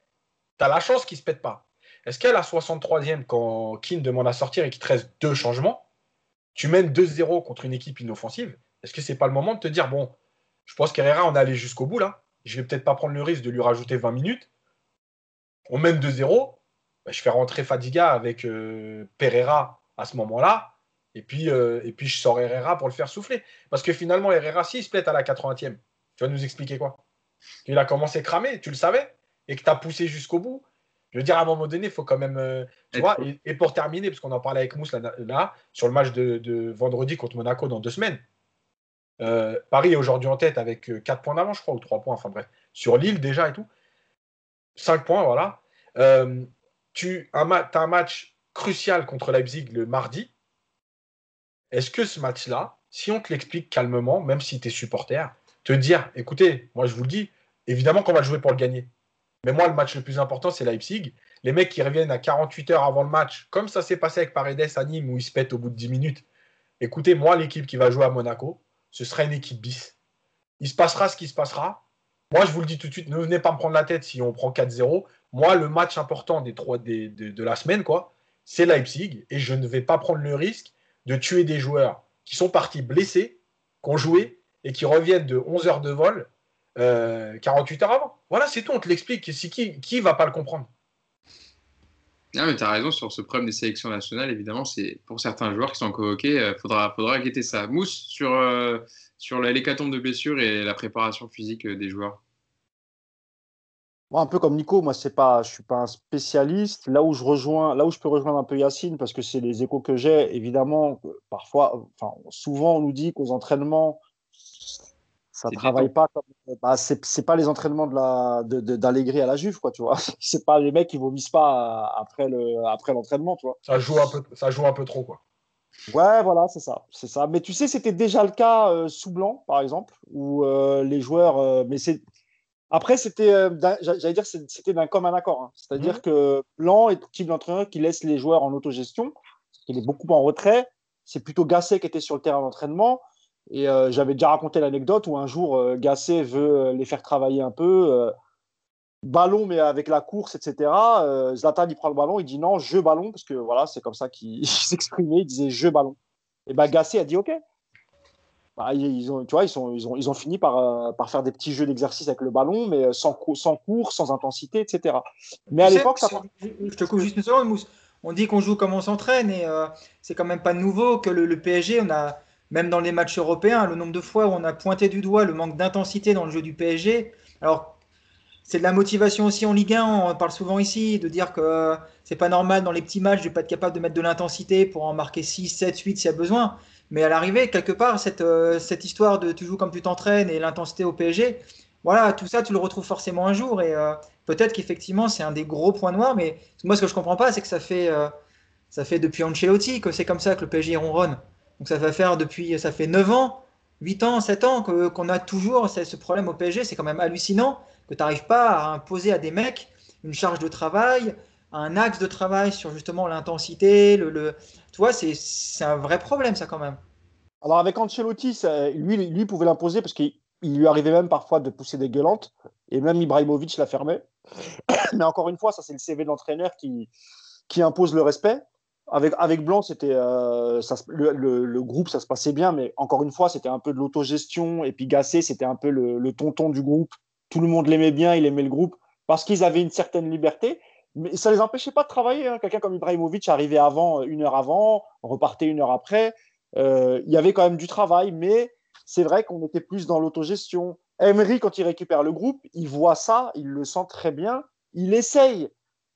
tu as la chance qu'il ne se pète pas. Est-ce qu'à la 63e, quand Keane demande à sortir et qu'il te reste deux changements, tu mènes 2-0 contre une équipe inoffensive Est-ce que c'est pas le moment de te dire, bon, je pense qu'Herrera, on est allé jusqu'au bout là. Je vais peut-être pas prendre le risque de lui rajouter 20 minutes. On mène 2-0. Bah, je fais rentrer Fadiga avec euh, Pereira à ce moment-là. Et puis, euh, et puis je sors Herrera pour le faire souffler. Parce que finalement, Herrera, s'il se plaît à la 80e, tu vas nous expliquer quoi? Il a commencé à cramer, tu le savais, et que tu as poussé jusqu'au bout. Je veux dire, à un moment donné, il faut quand même. Euh, tu vois, et, pour terminer, parce qu'on en parlait avec Mousse là, sur le match de, vendredi contre Monaco dans deux semaines, euh, Paris est aujourd'hui en tête avec 4 euh, points d'avance, je crois, ou 3 points, enfin bref, sur Lille déjà et tout. 5 points, voilà. Euh, tu as un match crucial contre Leipzig le mardi. Est-ce que ce match-là, si on te l'explique calmement, même si tu es supporter, te dire, écoutez, moi je vous le dis, évidemment qu'on va jouer pour le gagner. Mais moi, le match le plus important, c'est Leipzig. Les mecs qui reviennent à 48 heures avant le match, comme ça s'est passé avec Paredes à Nîmes où ils se pètent au bout de 10 minutes. Écoutez, moi, l'équipe qui va jouer à Monaco, ce sera une équipe bis. Il se passera ce qui se passera. Moi, je vous le dis tout de suite, ne venez pas me prendre la tête si on prend 4-0. Moi, le match important des trois, de, la semaine, quoi, c'est Leipzig. Et je ne vais pas prendre le risque de tuer des joueurs qui sont partis blessés, qui ont joué et qui reviennent de 11 heures de vol 48 euh, heures avant. Voilà, c'est tout, on te l'explique. Qui, qui va pas le comprendre? Non, mais tu as raison sur ce problème des sélections nationales. Évidemment, c'est pour certains joueurs qui sont convoqués, il euh, faudra, faudra ça. Mousse, sur, euh, sur l'hécatombe de blessures et la préparation physique euh, des joueurs moi, un peu comme Nico, moi, c'est pas, je suis pas un spécialiste. Là où je rejoins, là où je peux rejoindre un peu Yacine, parce que c'est les échos que j'ai, évidemment, parfois, enfin, souvent, on nous dit qu'aux entraînements, ça travaille pas comme. Bah, c'est pas les entraînements d'Allegri de, de, à la Juve, quoi, tu vois. C'est pas les mecs qui vomissent pas après l'entraînement, le, après tu vois. Ça joue, un peu, ça joue un peu trop, quoi. Ouais, voilà, c'est ça, c'est ça. Mais tu sais, c'était déjà le cas euh, sous Blanc, par exemple, où euh, les joueurs. Euh, mais c'est après, c'était, j'allais dire, c'était d'un commun accord. Hein. C'est-à-dire mmh. que Blanc est le type d'entraîneur qui laisse les joueurs en autogestion, il est beaucoup en retrait. C'est plutôt Gasset qui était sur le terrain d'entraînement. Et euh, j'avais déjà raconté l'anecdote où un jour, euh, Gasset veut euh, les faire travailler un peu. ballon, mais avec la course, etc. Zlatan, il prend le ballon, il dit non, je ballon, parce que voilà, c'est comme ça qu'il s'exprimait, il disait je ballon. Et ben Gasset a dit ok. Bah, ils, ont, tu vois, ils, sont, ils, ont, ils ont fini par, par faire des petits jeux d'exercice avec le ballon, mais sans, sans cours, sans intensité, etc. Mais à l'époque, ça. Je te coupe juste une seconde, Mousse. On dit qu'on joue comme on s'entraîne, et c'est quand même pas nouveau que le, le PSG, on a même dans les matchs européens, le nombre de fois où on a pointé du doigt le manque d'intensité dans le jeu du PSG. Alors, c'est de la motivation aussi en Ligue 1, on parle souvent ici, de dire que c'est pas normal dans les petits matchs de pas être capable de mettre de l'intensité pour en marquer 6, 7, 8 s'il y a besoin. Mais à l'arrivée, quelque part, cette, euh, cette histoire de tu joues comme tu t'entraînes et l'intensité au PSG, voilà, tout ça, tu le retrouves forcément un jour. Et euh, peut-être qu'effectivement, c'est un des gros points noirs. Mais moi, ce que je comprends pas, c'est que euh, ça fait depuis Ancelotti que c'est comme ça que le PSG ronronne. Donc ça va faire depuis, ça fait 9 ans, 8 ans, 7 ans qu'on a toujours ce problème au PSG. C'est quand même hallucinant que tu n'arrives pas à imposer à des mecs une charge de travail, un axe de travail sur justement l'intensité. Le, Tu vois, c'est un vrai problème ça quand même. Alors avec Ancelotti, lui, lui pouvait l'imposer parce qu'il lui arrivait même parfois de pousser des gueulantes et même Ibrahimovic la fermait. Mais encore une fois, ça c'est le CV de l'entraîneur qui, qui impose le respect. Avec, avec Blanc, c'était euh, le, groupe, ça se passait bien, mais encore une fois, c'était un peu de l'autogestion. Et puis Gassé, c'était un peu le, tonton du groupe. Tout le monde l'aimait bien, il aimait le groupe parce qu'ils avaient une certaine liberté. Mais ça les empêchait pas de travailler. Hein. Quelqu'un comme Ibrahimovic arrivait avant, une heure avant, repartait une heure après. Euh, il y avait quand même du travail, mais c'est vrai qu'on était plus dans l'autogestion. Emery, quand il récupère le groupe, il voit ça, il le sent très bien, il essaye.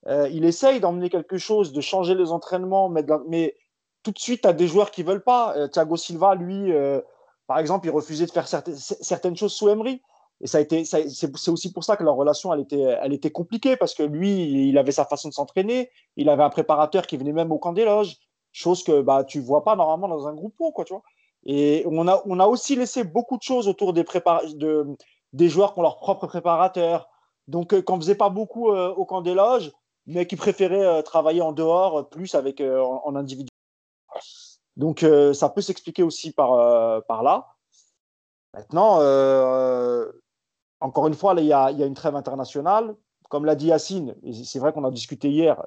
Euh, il essaye d'emmener quelque chose, de changer les entraînements, mais, tout de suite, tu as des joueurs qui veulent pas. Euh, Thiago Silva, lui, euh, par exemple, il refusait de faire certaines, choses sous Emery. Et ça a été, c'est aussi pour ça que leur relation, elle était, elle était compliquée parce que lui, il avait sa façon de s'entraîner. Il avait un préparateur qui venait même au camp des loges, chose que bah tu vois pas normalement dans un groupe quoi, tu vois. Et on a, on a aussi laissé beaucoup de choses autour des, de, des joueurs qui ont leur propre préparateur. Donc, quand on faisait pas beaucoup au camp des loges, mais qui préférait euh, travailler en dehors, euh, plus avec euh, en, individu. Donc ça peut s'expliquer aussi par, par là. Maintenant, encore une fois, il y, a, y a une trêve internationale. Comme l'a dit Yacine, c'est vrai qu'on a discuté hier,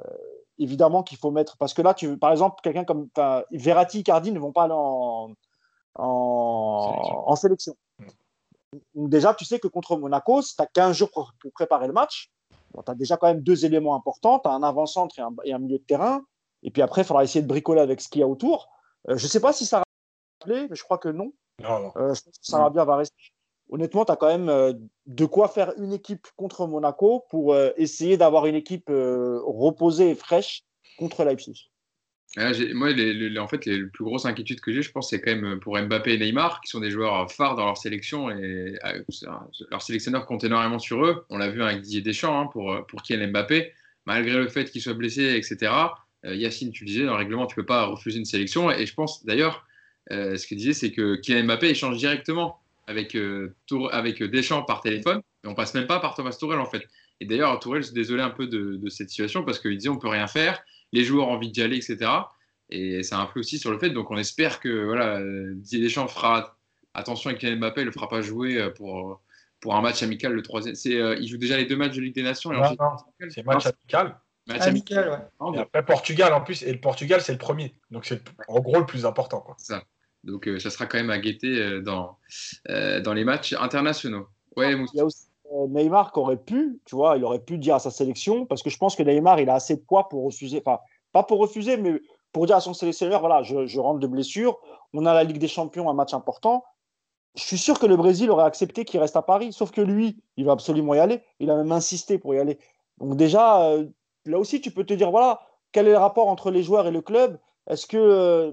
évidemment qu'il faut mettre. Parce que là, tu, par exemple, quelqu'un comme Verratti et Cardi ne vont pas aller en, en, sélection. Mm. déjà, tu sais que contre Monaco, tu as 15 jours pour, préparer le match tu as déjà quand même deux éléments importants. Tu as un avant-centre et un, milieu de terrain. Et puis après, il faudra essayer de bricoler avec ce qu'il y a autour. Euh, je ne sais pas si ça va rappeler, mais je crois que non. non, euh, je pense que ça va bien va rester. Honnêtement, tu as quand même euh, de quoi faire une équipe contre Monaco pour essayer d'avoir une équipe reposée et fraîche contre Leipzig. Ah, moi, en fait, les, plus grosses inquiétudes que j'ai, je pense, c'est quand même pour Mbappé et Neymar, qui sont des joueurs phares dans leur sélection et euh, leur sélectionneur compte énormément sur eux. On l'a vu avec Didier Deschamps hein, pour, pour Kylian Mbappé, malgré le fait qu'il soit blessé, etc. Euh, Yacine, tu disais, dans le règlement, tu ne peux pas refuser une sélection. Et je pense d'ailleurs, euh, ce qu'il disait, c'est que Kylian Mbappé échange directement avec, avec Deschamps par téléphone, et on passe même pas par Thomas Tourel en fait. Et d'ailleurs, Tourel se désolait un peu de, de cette situation parce qu'il disait on peut rien faire les joueurs ont envie d'y aller, etc. Et ça influe aussi sur le fait. Donc on espère que voilà, Didier Deschamps fera attention avec Kylian Mbappé, il ne le fera pas jouer euh, pour, pour un match amical le troisième. C'est, euh, il joue déjà les deux matchs de Ligue des Nations. non, c'est match amical. Match amical, ouais. Et après Portugal en plus, et le Portugal c'est le premier. Donc c'est en gros le plus important. Quoi. Ça. Donc euh, ça sera quand même à guetter dans, dans les matchs internationaux. Ouais, il y a aussi Neymar qui aurait pu, tu vois, il aurait pu dire à sa sélection, parce que je pense que Neymar, il a assez de poids pour refuser, enfin, pas pour refuser, mais pour dire à son sélectionneur, voilà, je, rentre de blessure, on a la Ligue des Champions, un match important. Je suis sûr que le Brésil aurait accepté qu'il reste à Paris, sauf que lui, il va absolument y aller. Il a même insisté pour y aller. Donc déjà, euh, là aussi, tu peux te dire, voilà, quel est le rapport entre les joueurs et le club? Est-ce que, euh,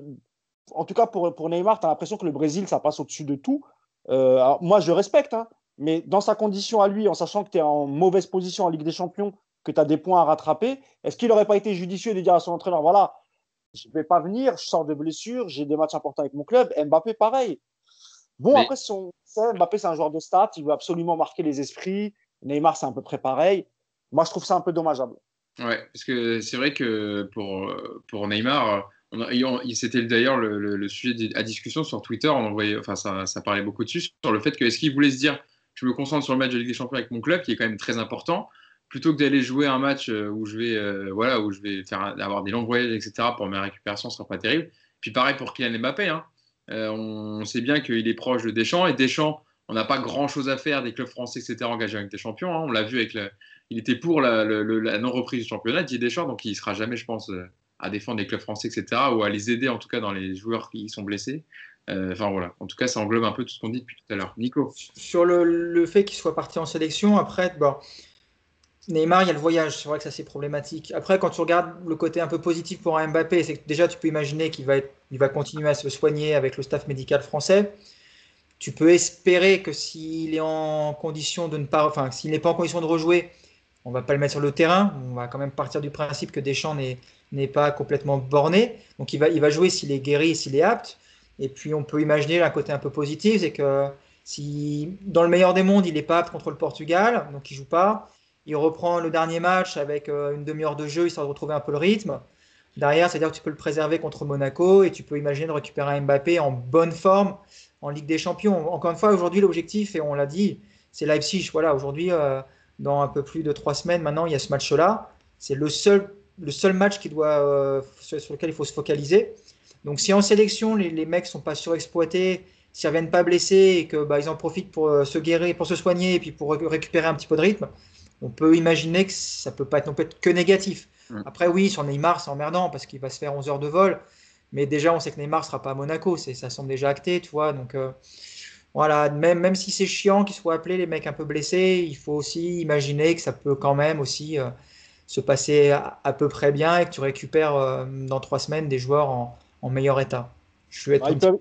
en tout cas pour, pour Neymar, tu as l'impression que le Brésil, ça passe au-dessus de tout? Euh, moi, je respecte, hein, mais dans sa condition à lui, en sachant que tu es en mauvaise position en Ligue des Champions, que tu as des points à rattraper, est-ce qu'il n'aurait pas été judicieux de dire à son entraîneur voilà, je ne vais pas venir, je sors de blessure, j'ai des matchs importants avec mon club. Mbappé, pareil. Bon, après, son, Mbappé, c'est un joueur de stats, il veut absolument marquer les esprits. Neymar, c'est à peu près pareil. Moi, je trouve ça un peu dommageable. Ouais, parce que c'est vrai que pour, pour Neymar, c'était d'ailleurs le, sujet à discussion sur Twitter. On envoyait, enfin, ça, ça, parlait beaucoup dessus sur le fait que est-ce qu'il voulait se dire je me concentre sur le match de Ligue des Champions avec mon club, qui est quand même très important, plutôt que d'aller jouer un match euh, où je vais, euh, voilà, où je vais faire avoir des longs voyages, etc. Pour ma récupération, ce sera pas terrible. Puis pareil pour Kylian Mbappé. Hein. Euh, on sait bien qu'il est proche de Deschamps et Deschamps, on n'a pas grand chose à faire des clubs français, etc. engagés avec des champions. Hein. On l'a vu avec le, il était pour la, non reprise du championnat, Didier Deschamps, donc il sera jamais, je pense, à défendre les clubs français, etc. Ou à les aider en tout cas dans les joueurs qui sont blessés. Enfin voilà, en tout cas, ça englobe un peu tout ce qu'on dit depuis tout à l'heure. Nico Sur le, fait qu'il soit parti en sélection, après, bon, Neymar, il y a le voyage, c'est vrai que ça c'est problématique. Après, quand tu regardes le côté un peu positif pour un Mbappé, c'est que déjà tu peux imaginer qu'il va, il va continuer à se soigner avec le staff médical français. Tu peux espérer que s'il est en condition de ne pas, enfin, s'il n'est pas en condition de rejouer, on va pas le mettre sur le terrain. On va quand même partir du principe que Deschamps n'est pas complètement borné. Donc il va, il va jouer s'il est guéri, s'il est apte. Et puis on peut imaginer un côté un peu positif, c'est que si dans le meilleur des mondes, il n'est pas contre le Portugal, donc il joue pas il reprend le dernier match avec euh, une demi-heure de jeu, histoire de retrouver un peu le rythme. Derrière, c'est-à-dire que tu peux le préserver contre Monaco et tu peux imaginer de récupérer un Mbappé en bonne forme en Ligue des Champions. Encore une fois, aujourd'hui, l'objectif, et on l'a dit, c'est Leipzig. Voilà, aujourd'hui, euh, dans un peu plus de trois semaines, maintenant, il y a ce match-là. C'est le seul, le seul match qui doit, euh, sur lequel il faut se focaliser. Donc, si en sélection, les, les mecs sont pas surexploités, s'ils ne reviennent pas blessés et que bah, ils en profitent pour se guérir, pour se soigner et puis pour récupérer un petit peu de rythme, on peut imaginer que ça peut pas être non plus que négatif. Mm. Après, oui, sur Neymar, c'est emmerdant parce qu'il va se faire 11 heures de vol. Mais déjà, on sait que Neymar ne sera pas à Monaco. Ça semble déjà acté, tu vois. Donc, euh, voilà, même, même si c'est chiant qu'ils soient appelés les mecs un peu blessés, il faut aussi imaginer que ça peut quand même aussi euh, se passer à, peu près bien et que tu récupères euh, dans trois semaines des joueurs en meilleur état. Je vais être ils, peuvent,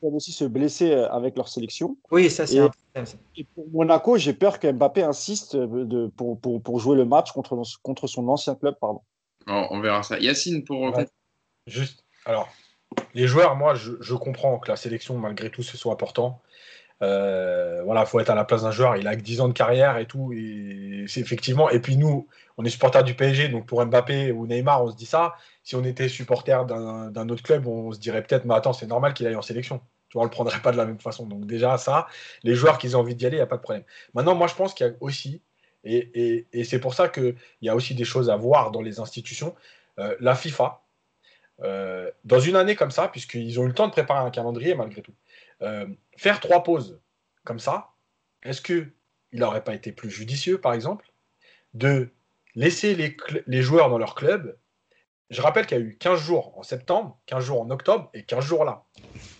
aussi se, blesser euh, avec leur sélection. Oui, ça c'est un problème. Et pour Monaco, j'ai peur que Mbappé insiste de, pour, pour, pour, jouer le match contre, contre son ancien club. Pardon. on verra ça. Yacine, pour. Juste, alors, les joueurs, moi, je, je, comprends que la sélection, malgré tout, ce soit important. Euh, voilà, faut être à la place d'un joueur. Il a que 10 ans de carrière et tout. Et c'est effectivement. Et puis nous, on est supporter du PSG, donc pour Mbappé ou Neymar, on se dit ça. Si on était supporter d'un autre club, on se dirait peut-être, mais attends, c'est normal qu'il aille en sélection. Tu vois, on le prendrait pas de la même façon. Donc déjà ça, les joueurs qui ont envie d'y aller, il n'y a pas de problème. Maintenant, moi, je pense qu'il y a aussi, et, c'est pour ça qu'il y a aussi des choses à voir dans les institutions. Euh, la FIFA, euh, dans une année comme ça, puisqu'ils ont eu le temps de préparer un calendrier malgré tout, euh, faire trois pauses comme ça, est-ce qu'il n'aurait pas été plus judicieux, par exemple, de laisser les, joueurs dans leur club? Je rappelle qu'il y a eu 15 jours en septembre, 15 jours en octobre et 15 jours là.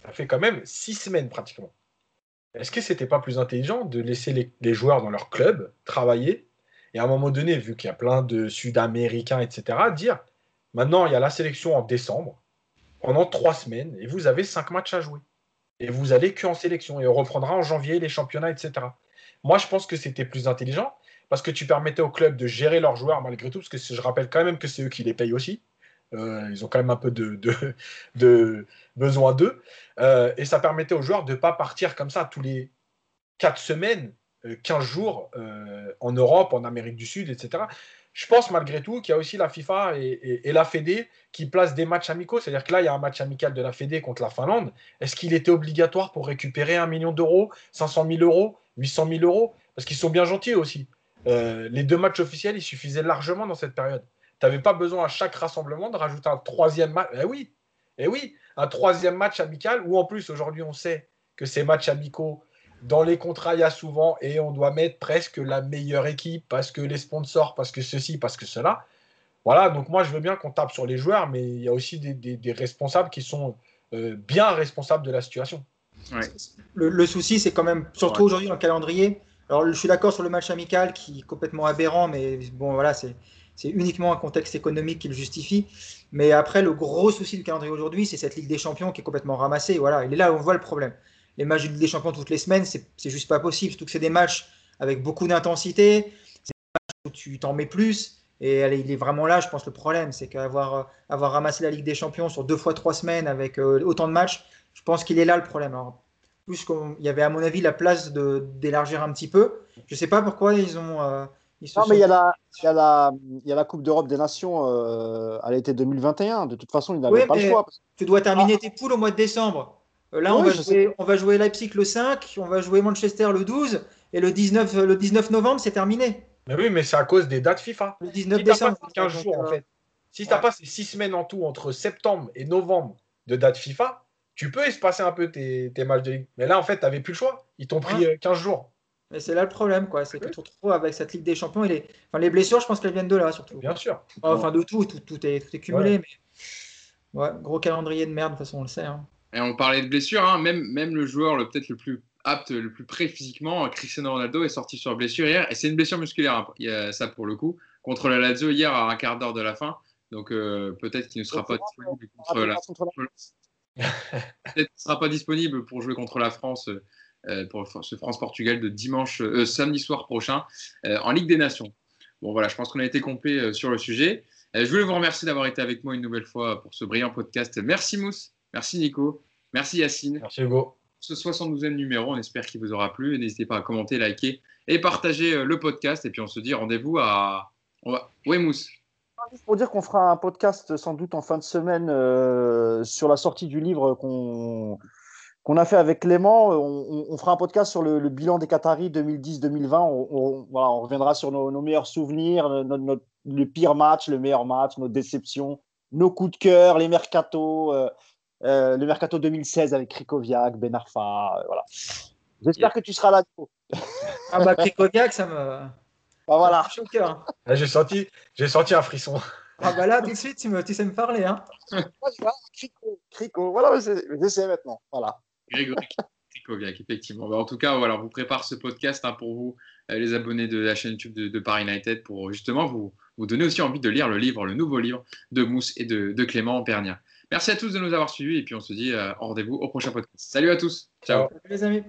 Ça fait quand même 6 semaines pratiquement. Est-ce que c'était pas plus intelligent de laisser les, les, joueurs dans leur club travailler et à un moment donné, vu qu'il y a plein de Sud-Américains, etc., dire maintenant il y a la sélection en décembre, pendant 3 semaines, et vous avez 5 matchs à jouer? Et vous allez que en sélection et on reprendra en janvier les championnats, etc. Moi, je pense que c'était plus intelligent parce que tu permettais aux clubs de gérer leurs joueurs malgré tout, parce que je rappelle quand même que c'est eux qui les payent aussi. Euh, ils ont quand même un peu de, de, besoin d'eux. Euh, et ça permettait aux joueurs de ne pas partir comme ça tous les 4 semaines, 15 euh, jours en Europe, en Amérique du Sud, etc je pense malgré tout qu'il y a aussi la FIFA et, la Fédé qui placent des matchs amicaux. C'est-à-dire que là, il y a un match amical de la Fédé contre la Finlande. Est-ce qu'il était obligatoire pour récupérer un million d'euros, 500 000 euros, 800 000 euros? Parce qu'ils sont bien gentils aussi. Euh, les deux matchs officiels, ils suffisaient largement dans cette période. Tu n'avais pas besoin à chaque rassemblement de rajouter un troisième match. Eh oui, eh oui, un troisième match amical où en plus aujourd'hui on sait que ces matchs amicaux dans les contrats, il y a souvent, et on doit mettre presque la meilleure équipe parce que les sponsors, parce que ceci, parce que cela. Voilà, donc moi je veux bien qu'on tape sur les joueurs, mais il y a aussi des, responsables qui sont euh, bien responsables de la situation. Le, souci, c'est quand même, surtout aujourd'hui dans le calendrier. Alors je suis d'accord sur le match amical qui est complètement aberrant, mais bon voilà, c'est uniquement un contexte économique qui le justifie. Mais après, le gros souci du calendrier aujourd'hui, c'est cette Ligue des Champions qui est complètement ramassée. Voilà, il est là où on voit le problème. Les matchs de Ligue des Champions toutes les semaines, c'est juste pas possible. Surtout que c'est des matchs avec beaucoup d'intensité, c'est des matchs où tu t'en mets plus. Et il est vraiment là, je pense, le problème. C'est qu'avoir avoir ramassé la Ligue des Champions sur deux fois trois semaines avec autant de matchs, je pense qu'il est là le problème. Alors, plus qu'il y avait, à mon avis, la place d'élargir un petit peu. Je ne sais pas pourquoi ils ont. Euh, non, mais il y, a la, il, y a la, il y a la Coupe d'Europe des Nations euh, à l'été 2021. De toute façon, il n'avait pas le choix. Tu dois terminer ah. tes poules au mois de décembre. Euh, là, on, va jouer, on, va jouer, Leipzig le 5, on va jouer Manchester le 12, et le 19, le 19 novembre, c'est terminé. Mais oui, mais c'est à cause des dates FIFA. Le 19 décembre. 15 jours, en fait. Si tu n'as pas ces 6 semaines en tout entre septembre et novembre de date FIFA, tu peux espacer un peu tes, matchs de ligue. Mais là, en fait, tu n'avais plus le choix. Ils t'ont pris 15 euh, jours. Mais c'est là le problème, quoi. C'est que tu te retrouves avec cette Ligue des Champions et les, enfin, les blessures, je pense qu'elles viennent de là, surtout. Bien sûr. Enfin, de tout, tout, est, tout est cumulé. Mais ouais, gros calendrier de merde, de toute façon, on le sait. Hein. Et on parlait de blessures, hein. même, même le joueur peut-être le plus apte, le plus prêt physiquement, Cristiano Ronaldo, est sorti sur blessure hier. Et c'est une blessure musculaire, hein. il y a ça pour le coup, contre la Lazio hier à un quart d'heure de la fin. Donc euh, peut-être qu'il ne sera pas disponible contre la, Peut-être ne sera pas disponible pour jouer contre la France euh, pour ce France-Portugal de dimanche, euh, samedi soir prochain euh, en Ligue des Nations. Bon voilà, je pense qu'on a été complet sur le sujet. je voulais vous remercier d'avoir été avec moi une nouvelle fois pour ce brillant podcast. Merci Mousse, merci Nico, merci Yacine. Merci Hugo. Ce 72e numéro, on espère qu'il vous aura plu. N'hésitez pas à commenter, liker et partager le podcast. Et puis on se dit rendez-vous à. Oui Mousse juste pour dire qu'on fera un podcast sans doute en fin de semaine euh, sur la sortie du livre qu'on qu'on a fait avec Clément. On, fera un podcast sur le, bilan des Qataris 2010-2020. On, voilà, on, reviendra sur nos, meilleurs souvenirs, le pire match, le meilleur match, nos déceptions, nos coups de cœur, les mercatos, euh, euh, le mercato 2016 avec Krikoviak, Ben Arfa. voilà. J'espère que tu seras là. Ah bah Krikoviak, ça me bah voilà. Ah, j'ai senti, j'ai senti un frisson. Ah bah là, tout de suite, tu, me, tu sais me parler. Hein. Crico, Crico. Voilà, je sais maintenant. Voilà. Grégory Cricoviac, effectivement. Bah, en tout cas, voilà, on vous prépare ce podcast hein, pour vous, euh, les abonnés de la chaîne YouTube de, de, Paris United, pour justement vous, vous donner aussi envie de lire le livre, le nouveau livre de Mousse et de, de Clément Pernia. Merci à tous de nous avoir suivis et puis on se dit euh, rendez-vous au prochain podcast. Salut à tous. Ciao. Les amis.